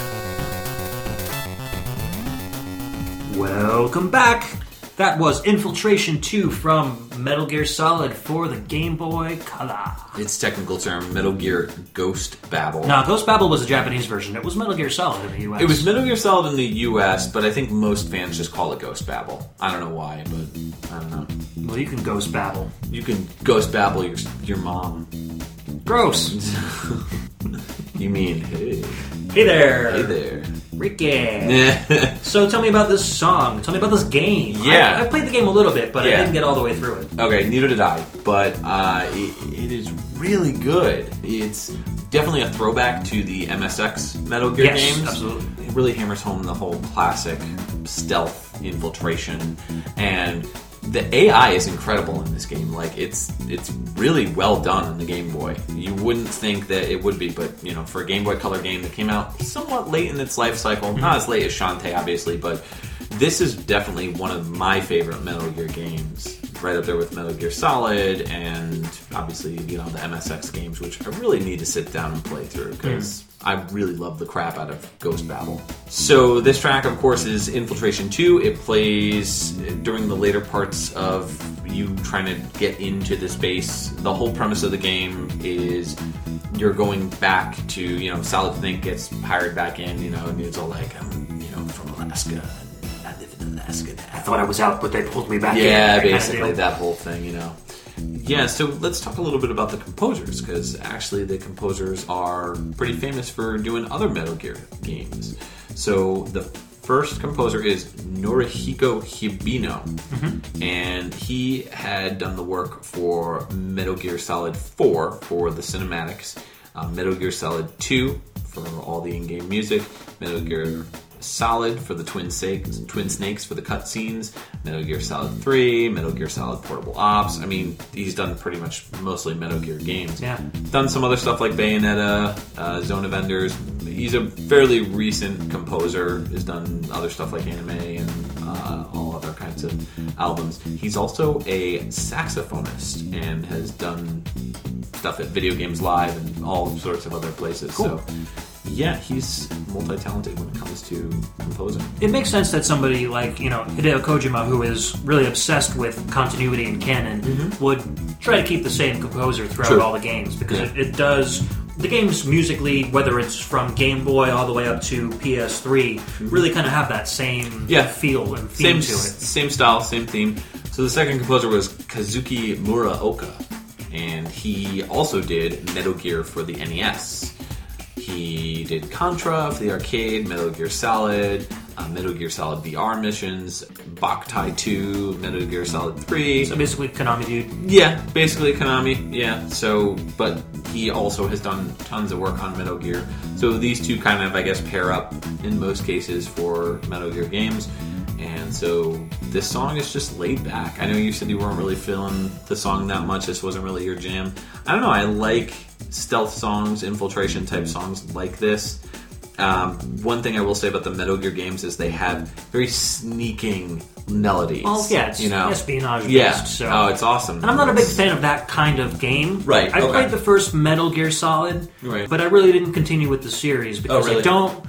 Welcome back. That was Infiltration 2 from Metal Gear Solid for the Game Boy Color. Its technical term, Metal Gear Ghost Babel. Now, Ghost Babel was a Japanese version. It was Metal Gear Solid in the US. It was Metal Gear Solid in the US, but I think most fans just call it Ghost Babel. I don't know why, but I don't know. Well, you can Ghost Babel. You can Ghost Babel your, your mom. Gross. [laughs] You mean, hey, Hey there. hey there. Ricky. [laughs] So tell me about this song. Tell me about this game. Yeah. I, I played the game a little bit, but I didn't get all the way through it. Okay, neither did I, but uh, it, it is really good. It's definitely a throwback to the MSX Metal Gear Yes, games. absolutely. It really hammers home the whole classic stealth infiltration, and the AI is incredible in this game. Like it's it's really well done on the Game Boy. You wouldn't think that it would be, but you know, for a Game Boy Color game that came out somewhat late in its life cycle, not mm-hmm. as late as Shantae, obviously, but this is definitely one of my favorite Metal Gear games. Right up there with Metal Gear Solid and obviously, you know, the MSX games, which I really need to sit down and play through because mm. I really love the crap out of Ghost Babel. So, this track, of course, is Infiltration 2. It plays during the later parts of you trying to get into this base. The whole premise of the game is you're going back to, you know, Solid Snake gets hired back in, you know, and it's all like, I'm, you know, from Alaska. And I live in Alaska now. I thought I was out, but they pulled me back in. Yeah, That kinda basically that whole thing, you know. Yeah, so let's talk a little bit about the composers because actually the composers are pretty famous for doing other Metal Gear games. So the first composer is Norihiko Hibino, and he had done the work for Metal Gear Solid 4 for the cinematics, uh, Metal Gear Solid 2 for all the in-game music, Metal Gear Solid for the Twin Snakes, Twin Snakes for the cutscenes, Metal Gear Solid 3, Metal Gear Solid Portable Ops. I mean, he's done pretty much mostly Metal Gear games. Yeah. Done some other stuff like Bayonetta, uh, Zone of Enders. He's a fairly recent composer. Has done other stuff like anime and uh, all other kinds of albums. He's also a saxophonist and has done stuff at Video Games Live and all sorts of other places. So, yeah, he's multi-talented when it comes to composing. It makes sense that somebody like, you know, Hideo Kojima, who is really obsessed with continuity and canon, mm-hmm. would try to keep the same composer throughout True. all the games because Yeah. it, it does the games musically, whether it's from Game Boy all the way up to PS3, mm-hmm. really kind of have that same Yeah. feel and theme same to it. same style, same theme. So the second composer was Kazuki Muraoka, and he also did Metal Gear for the NES. He did Contra for the arcade, Metal Gear Solid, uh, Metal Gear Solid VR missions, Boktai 2, Metal Gear Solid 3. So basically, Konami dude. Yeah, basically Konami. Yeah. So, but he also has done tons of work on Metal Gear. So these two kind of, I guess, pair up in most cases for Metal Gear games. And so this song is just laid back. I know you said you weren't really feeling the song that much. This wasn't really your jam. I don't know. I like stealth songs, infiltration type songs like this. Um, one thing I will say about the Metal Gear games is they have very sneaking melodies. Oh yeah, it's you know, espionage based. yeah. So. Oh, it's awesome. And I'm not a big fan of that kind of game. Right, I okay. played the first Metal Gear Solid, Right. but I really didn't continue with the series because really? I don't.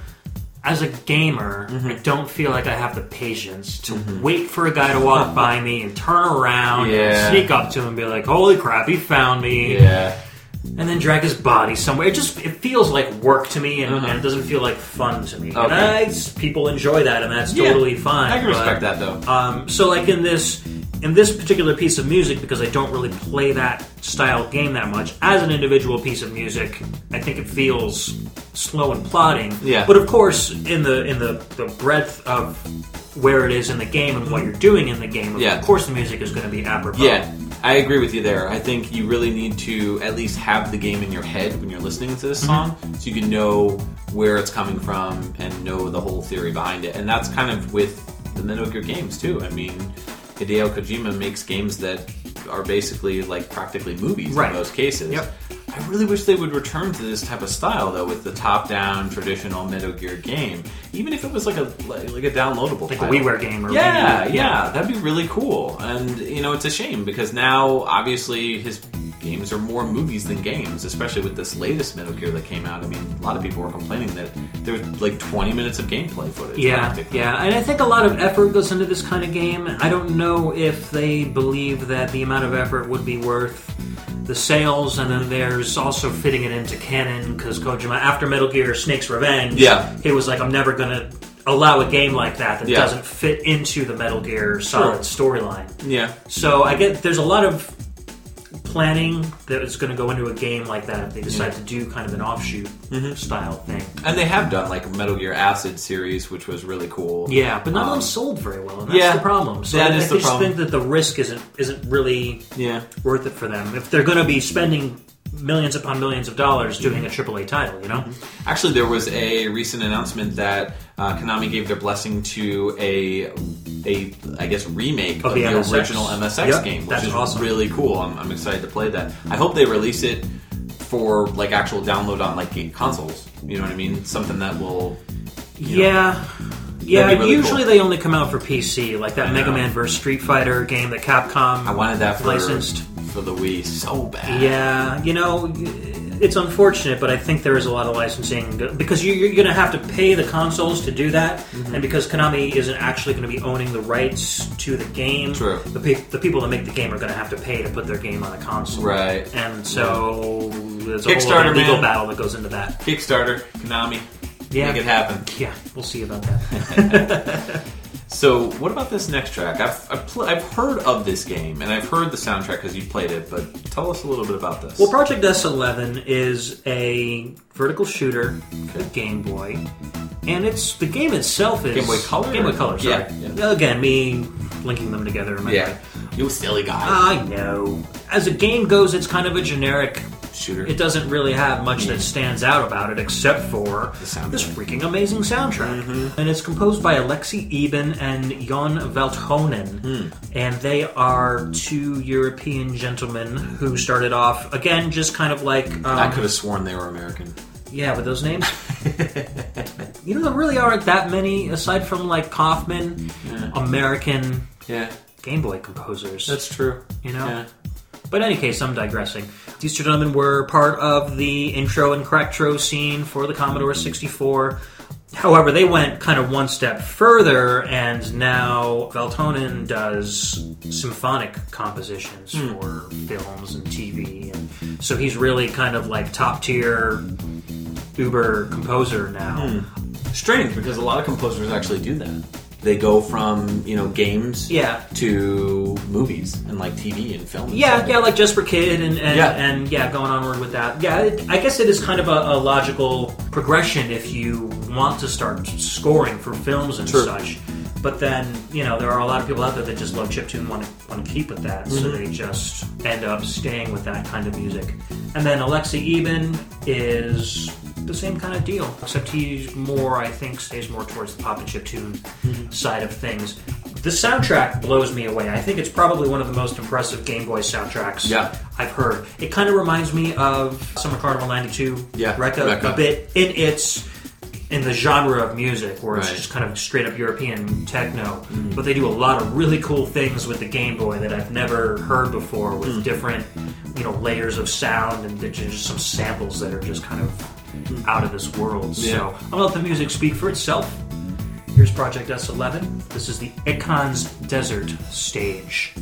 As a gamer, Mm-hmm. I don't feel like I have the patience to wait for a guy to walk [laughs] by me and turn around Yeah. and sneak up to him and be like, "Holy crap, he found me!" Yeah. And then drag his body somewhere. It just it feels like work to me, and, and it doesn't feel like fun to me. And Uh-huh. I, people enjoy that, and that's Yeah. totally fine. I can respect but- that though. um, so like in this in this particular piece of music, because I don't really play that style game that much, as an individual piece of music, I think it feels slow and plodding. Yeah. But of course, in the in the, the breadth of where it is in the game and what you're doing in the game, Yeah. of course the music is going to be apropos. Yeah, I agree with you there. I think you really need to at least have the game in your head when you're listening to this mm-hmm. song, so you can know where it's coming from and know the whole theory behind it. And that's kind of with the Metal Gear games too. I mean, Hideo Kojima makes games that are basically like practically movies Right. in most cases. Yep. I really wish they would return to this type of style though, with the top-down traditional Metal Gear game, even if it was like a like, like a downloadable, Like a title. WiiWare game or Yeah, maybe- yeah, that'd be really cool. And you know, it's a shame because now obviously his games are more movies than games, especially with this latest Metal Gear that came out. I mean, a lot of people were complaining that there was like 20 minutes of gameplay footage. Yeah, yeah, and I think a lot of effort goes into this kind of game. I don't know if they believe that the amount of effort would be worth the sales, and then there's also fitting it into canon because Kojima, after Metal Gear Snake's Revenge, Yeah. he was like, I'm never gonna allow a game like that that Yeah. doesn't fit into the Metal Gear Solid storyline. yeah, So I get there's a lot of planning that is going to go into a game like that if they decide to do kind of an offshoot Mm-hmm. style thing. and they have done like a Metal Gear Acid series, which was really cool. Yeah, but none of Um, them sold very well, and that's yeah, the problem. So that I, is I the just problem. think that the risk isn't isn't really yeah. worth it for them if they're going to be spending millions upon millions of dollars doing a AAA title. You know, Actually, there was a recent announcement that uh, Konami gave their blessing to a a I guess remake of, the the, MSX. original MSX Yep, game, which is awesome. really cool. I'm, I'm excited to play that. I hope they release it for like actual download on like game consoles. You know what I mean? Something that will. you know- yeah. Yeah, really usually cool. they only come out for PC, like that I Mega know. Man vs. Street Fighter game that Capcom I wanted that for licensed. for the Wii so bad. Yeah, you know, it's unfortunate, but I think there is a lot of licensing because you- you're going to have to pay the consoles to do that, Mm-hmm. and because Konami isn't actually going to be owning the rights to the game. True. The, pe- the people that make the game are going to have to pay to put their game on a console. Right. And so there's a whole Kickstarter, other legal man. battle that goes into that. Kickstarter, Konami, Yeah. make it happen. Yeah, we'll see about that. [laughs] [laughs] So, what about this next track? I've I've, pl- I've heard of this game and I've heard the soundtrack because you played it, but tell us a little bit about this. Well, Project S11 is a vertical shooter for Game Boy, and it's the game itself is Game Boy Color? Game Boy Color, sorry. Yeah, Again, me linking them together. In my yeah, head. you silly guy. I know. As a game goes, it's kind of a generic. Shooter. It doesn't really have much that stands out about it except for this freaking amazing soundtrack. Mm-hmm. And it's composed by Aleksi Eeben and Jonne Valtonen. Hmm. And they are two European gentlemen who started off, again, just kind of like. Um, I could have sworn they were American. yeah, with those names. [laughs] you know, there really aren't that many, aside from like Kaufman, American Yeah, Game Boy composers. that's true. You know? Yeah. But in any case, I'm digressing. These two gentlemen were part of the intro and cracktro scene for the Commodore 64. However, they went kind of one step further, and now Valtonen does symphonic compositions hmm. for films and TV and So he's really kind of like top tier Uber composer now. Hmm. Strange because a lot of composers actually do that. They go from you know games Yeah. to movies and like TV and film. and Yeah, stuff. yeah, like Jesper Kyd and and Yeah. and, yeah going onward with that. Yeah, it, I guess it is kind of a, a logical progression if you want to start scoring for films and Sure. such. But then you know there are a lot of people out there that just love chiptune and want to want to keep with that, so Mm-hmm. they just end up staying with that kind of music. And then Aleksi Eeben is the same kind of deal, except he's more, I think, stays more towards the pop and chiptune Mm-hmm. side of things. The soundtrack blows me away. I think it's probably one of the most impressive Game Boy soundtracks Yeah. I've heard. It kind of reminds me of Summer Carnival '92, Yeah, Recca, Recca. a bit in its in the genre of music, where it's Right. just kind of straight up European techno. Mm-hmm. But they do a lot of really cool things with the Game Boy that I've never heard before, with Mm. different you know layers of sound and just some samples that are just kind of out of this world. Yeah. So I'm gonna let the music speak for itself. Here's Project S11. This is the Ikon's Desert stage.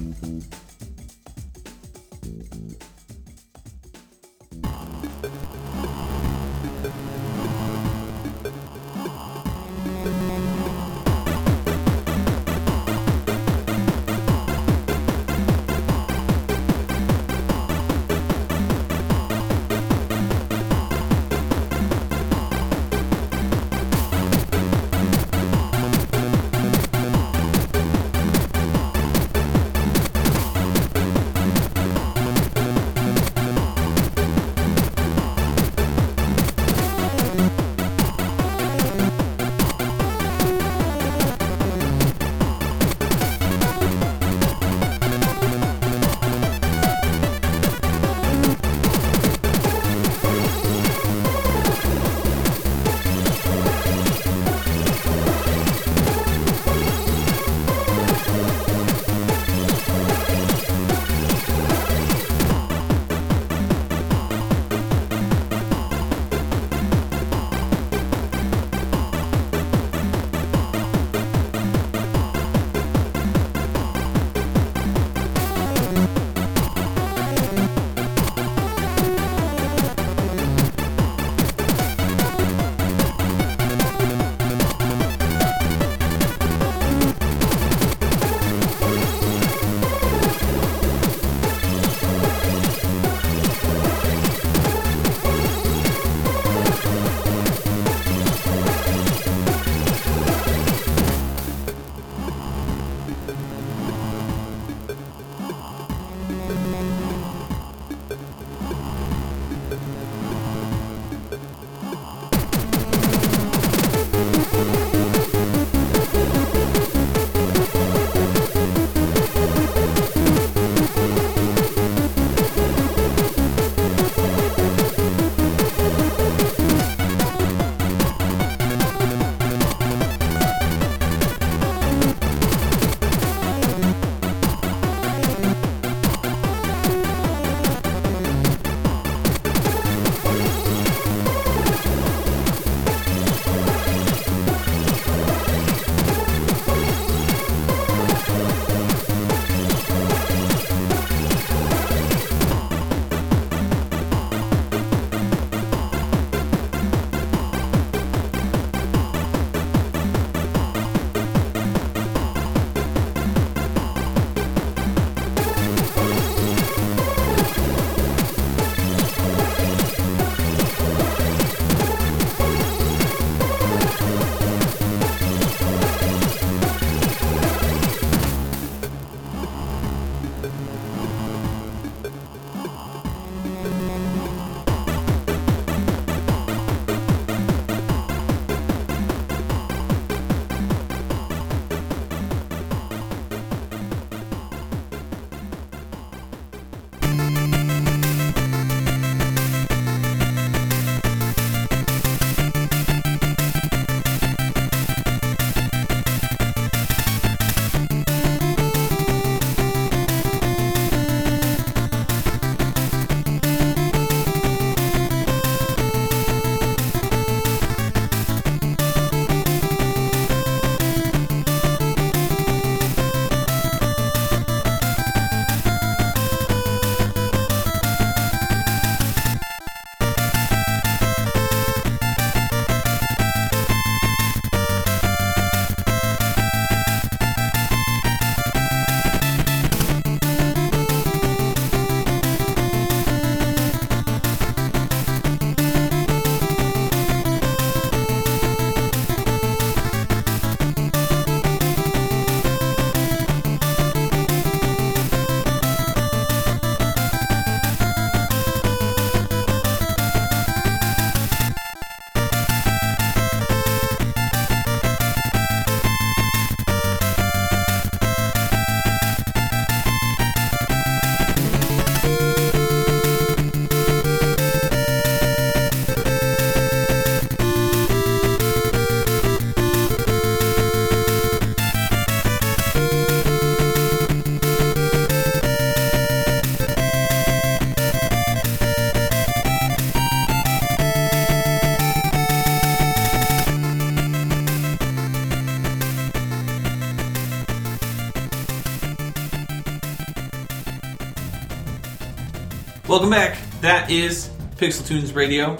Welcome back. That is Pixel Tunes Radio,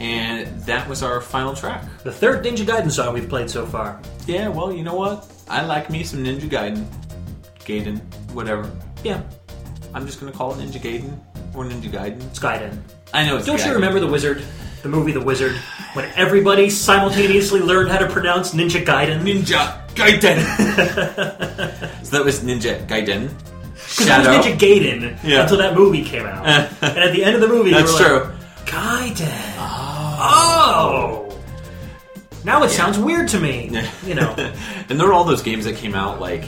and that was our final track. The third Ninja Gaiden song we've played so far. Yeah, well, you know what? I like me some Ninja Gaiden. Gaiden, whatever. Yeah, I'm just gonna call it Ninja Gaiden or Ninja Gaiden. it's Gaiden. I know it's Don't you remember The Wizard? The movie The Wizard? When everybody simultaneously learned how to pronounce Ninja Gaiden? Ninja Gaiden? [laughs] so that was Ninja Gaiden. Because it was Ninja Gaiden Yeah. until that movie came out. Eh. and at the end of the movie, That's true. like, Gaiden. Oh. Now it sounds weird to me. You know. [laughs] and there were all those games that came out like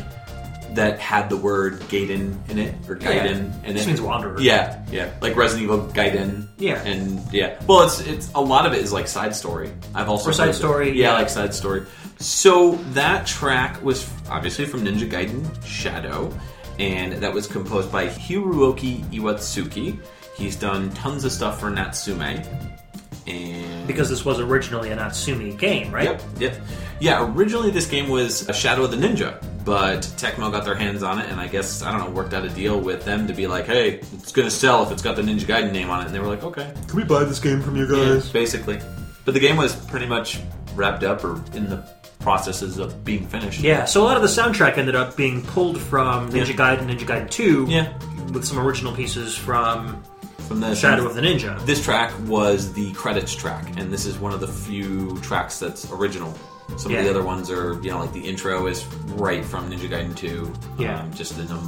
that had the word Gaiden in it or oh, Gaiden in This it. means Wanderer. Yeah, yeah, like Resident Evil Gaiden. Yeah. and yeah. Well, it's it's a lot of it is like side story. I've also Or side story, Yeah, yeah. like side story. So that track was obviously from Ninja Gaiden Shadow, and that was composed by Hiroki Iwatsuki. He's done tons of stuff for Natsume. And Because this was originally a Natsume game, right? Yep, yep. Yeah, originally this game was a Shadow of the Ninja, but Tecmo got their hands on it, and I guess, I don't know, worked out a deal with them to be like, hey, it's gonna sell if it's got the Ninja Gaiden name on it. And they were like, okay. Can we buy this game from you Yeah, guys? basically. But the game was pretty much wrapped up or in the processes of being finished. Yeah, so a lot of the soundtrack ended up being pulled from Ninja Yeah. Gaiden, Ninja Gaiden 2, Yeah. with some original pieces from From the Shadow of the Ninja. This track was the credits track, and this is one of the few tracks that's original. Some of the other ones are, you know, like the intro is right from Ninja Gaiden 2. Yeah. Um, just in a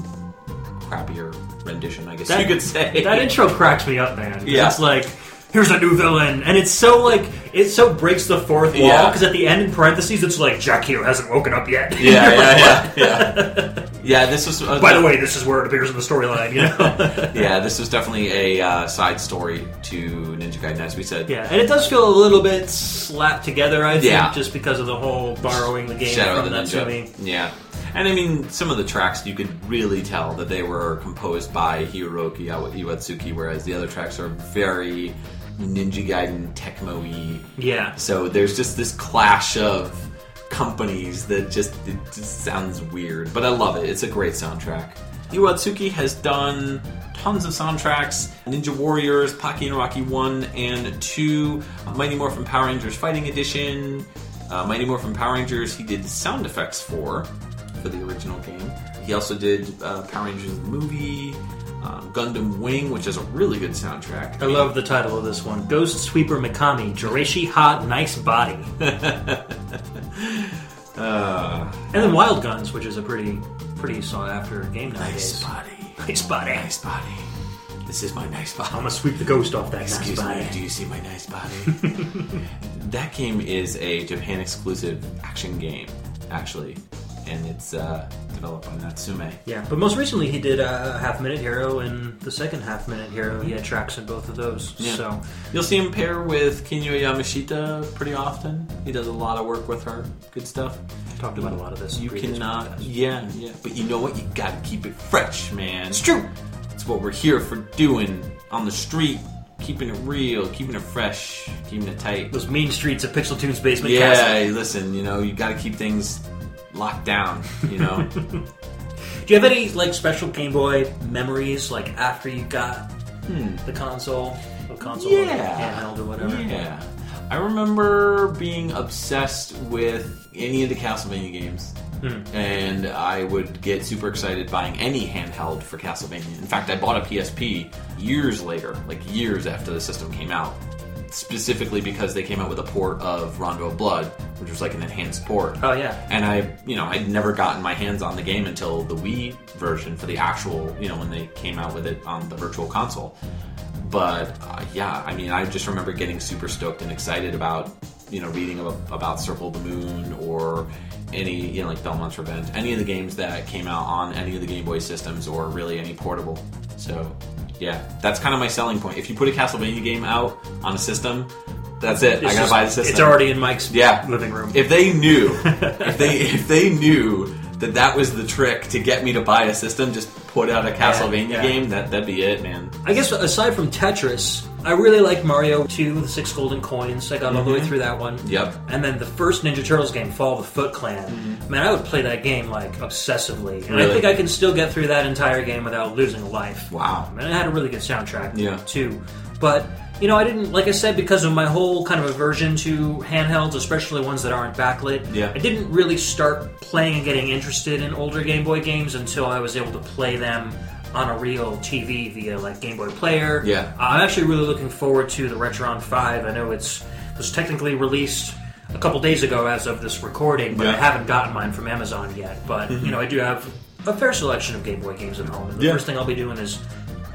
crappier rendition, I guess That- you could say. That intro cracks me up, man. Yeah. It's like, here's a new villain. And it's so, like, it so breaks the fourth wall, Yeah. because at the end, in parentheses, it's like, Jack hasn't woken up yet. yeah, yeah, yeah, [laughs] yeah. Yeah, this was. Uh, By the way, this is where it appears in the storyline, you know? [laughs] yeah, this was definitely a uh, side story to Ninja Gaiden, as we said. yeah, and it does feel a little bit slapped together, I think, Yeah. just because of the whole borrowing the game Shadow of from the Ninja. Natsume. Yeah. And I mean, some of the tracks you could really tell that they were composed by Hiroki Iwa- Iwatsuki, whereas the other tracks are very Ninja Gaiden Tecmo-y. Yeah. So there's just this clash of companies that just it just sounds weird, but I love it. It's a great soundtrack. Iwatsuki has done tons of soundtracks: Ninja Warriors, Pocky and Rocky One and Two, Mighty Morphin Power Rangers Fighting Edition, uh, Mighty Morphin Power Rangers. He did sound effects for for the original game. He also did uh, Power Rangers movie. Um, Gundam Wing, which is a really good soundtrack. I love the title of this one Ghost Sweeper Mikami, Joreishi Hot Nice Body. [laughs] Uh, And then Wild Guns, which is a pretty pretty sought after game nowadays. Nice Body. Nice body. Nice body. This is my nice body. I'm gonna sweep the ghost off that Excuse nice me, body. do you see my nice body? [laughs] that game is a Japan exclusive action game, actually, and it's uh, developed by Natsume. Yeah, but most recently he did a Half Minute Hero and the second Half Minute Hero. He had tracks in both of those. Yeah. So You'll see him pair with Kinuyo Yamashita pretty often. He does a lot of work with her. Good stuff. talked about a lot of this. You cannot, podcasts. yeah, yeah. But you know what? You gotta keep it fresh, man. It's true. It's what we're here for doing on the street. Keeping it real, keeping it fresh, keeping it tight. Those mean streets of Pixel Tunes basement Yeah, castle. listen, you know, you got to keep things locked down, you know. [laughs] Do you have any like special Game Boy memories, like after you got the console, the console, or Hmm. Yeah. handheld, or whatever? yeah. I remember being obsessed with any of the Castlevania games. And I would get super excited buying any handheld for Castlevania. In fact, I bought a PSP years later, like years after the system came out, specifically because they came out with a port of Rondo of Blood, which was like an enhanced port. Oh yeah. and I, you know, I'd never gotten my hands on the game until the Wii version for the actual, you know, when they came out with it on the Virtual Console. But uh, yeah, I mean, I just remember getting super stoked and excited about, you know, reading about, about Circle of the Moon or any, you know, like Belmont's Revenge, any of the games that came out on any of the Game Boy systems or really any portable. So yeah, that's kind of my selling point. If you put a Castlevania game out on a system, that's it. I gotta just- buy the system. It's already in Mike's Yeah. living room. If they knew, [laughs] if they if they knew that that was the trick to get me to buy a system, just put out a Castlevania yeah. game. That that'd be it, man. I guess aside from Tetris, I really like Mario 2, the six golden coins. I got all the way mm-hmm. through that one. Yep. And then the first Ninja Turtles game, Fall of the Foot Clan. Mm-hmm. Man, I would play that game like obsessively, and I Really? think I can still get through that entire game without losing a life. Wow. And it had a really good soundtrack Yeah. too. But you know, I didn't like I said because of my whole kind of aversion to handhelds, especially ones that aren't backlit. Yeah. I didn't really start playing and getting interested in older Game Boy games until I was able to play them on a real TV via like Game Boy Player. Yeah. I'm actually really looking forward to the Retron 5. I know it's it was technically released a couple days ago as of this recording, but I Yeah. Mm-hmm. haven't gotten mine from Amazon yet. But you know, I do have a fair selection of Game Boy games at home. And the Yeah. first thing I'll be doing is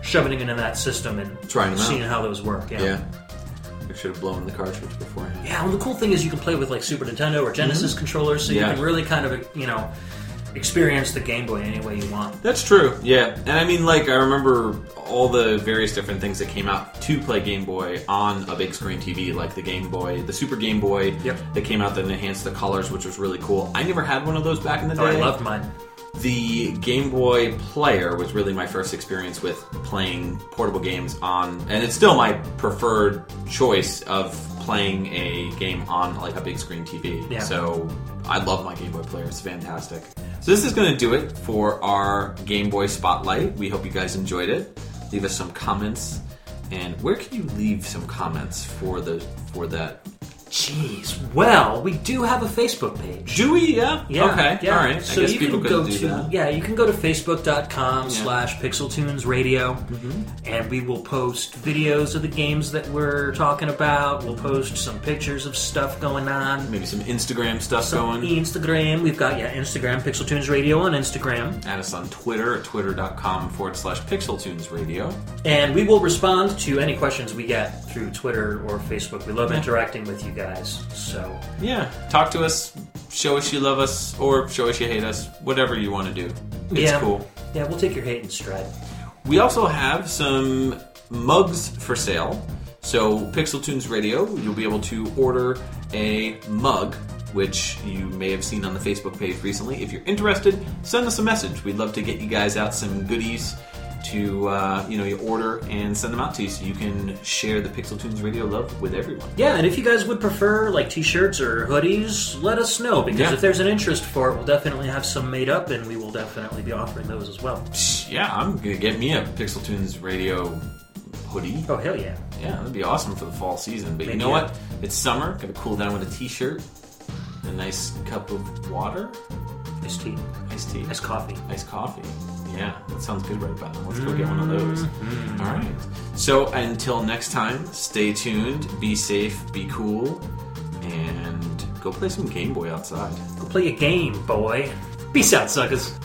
shoving it into that system and Trying them out. seeing how those work. Yeah. Yeah. I should have blown the cartridge beforehand. Yeah, well, the cool thing is you can play with like Super Nintendo or Genesis controllers, so Mm-hmm. You can really kind of you know experience the Game Boy any way you want. That's true. Yeah, and I mean, like I remember all the various different things that came out to play Game Boy on a big screen TV, like the Game Boy, the Super Game Boy. Yep. That came out that enhanced the colors, which was really cool. I never had one of those back in the day. Oh, I loved mine. The Game Boy Player was really my first experience with playing portable games on, and it's still my preferred choice of playing a game on like a big screen TV. Yeah. So I love my Game Boy Player; it's fantastic. So this is going to do it for our Game Boy Spotlight. We hope you guys enjoyed it. Leave us some comments, and where can you leave some comments for the for that? Jeez. Well, we do have a Facebook page. Do we? Yeah. Yeah. Okay. Yeah. All right. So I guess you people can go do to that. yeah, you can go to facebook.com slash pixeltunes radio Mm-hmm. and we will post videos of the games that we're talking about. We'll post some pictures of stuff going on. Maybe some Instagram stuff Some going. Instagram. We've got yeah, Instagram, Pixeltunes Radio on Instagram. Add us on Twitter at twitter.com forward slash pixeltunes radio. And we will respond to any questions we get through Twitter or Facebook. We love interacting with you guys. So Yeah. Talk to us, show us you love us, or show us you hate us, whatever you want to do. It's yeah. cool. Yeah, we'll take your hate in stride. We also have some mugs for sale. So, Pixel Tunes Radio, you'll be able to order a mug, which you may have seen on the Facebook page recently. If you're interested, send us a message. We'd love to get you guys out some goodies to uh, you know you order and send them out to you so you can share the Pixel Tunes Radio love with everyone. Yeah, and if you guys would prefer like t-shirts or hoodies, let us know because Yeah. if there's an interest for it, we'll definitely have some made up and we will definitely be offering those as well. Yeah, I'm gonna get me a Pixel Tunes Radio hoodie. Oh hell yeah. Yeah, that'd be awesome for the fall season. But you know yeah. what? It's summer. Gotta cool down with a t-shirt, a nice cup of water, Iced tea. iced tea, Iced coffee. iced coffee. Yeah, that sounds good right about now. Let's go get one of those. Mm-hmm. All right. So until next time, stay tuned, be safe, be cool, and go play some Game Boy outside. Go play a game, boy. Peace out, suckers.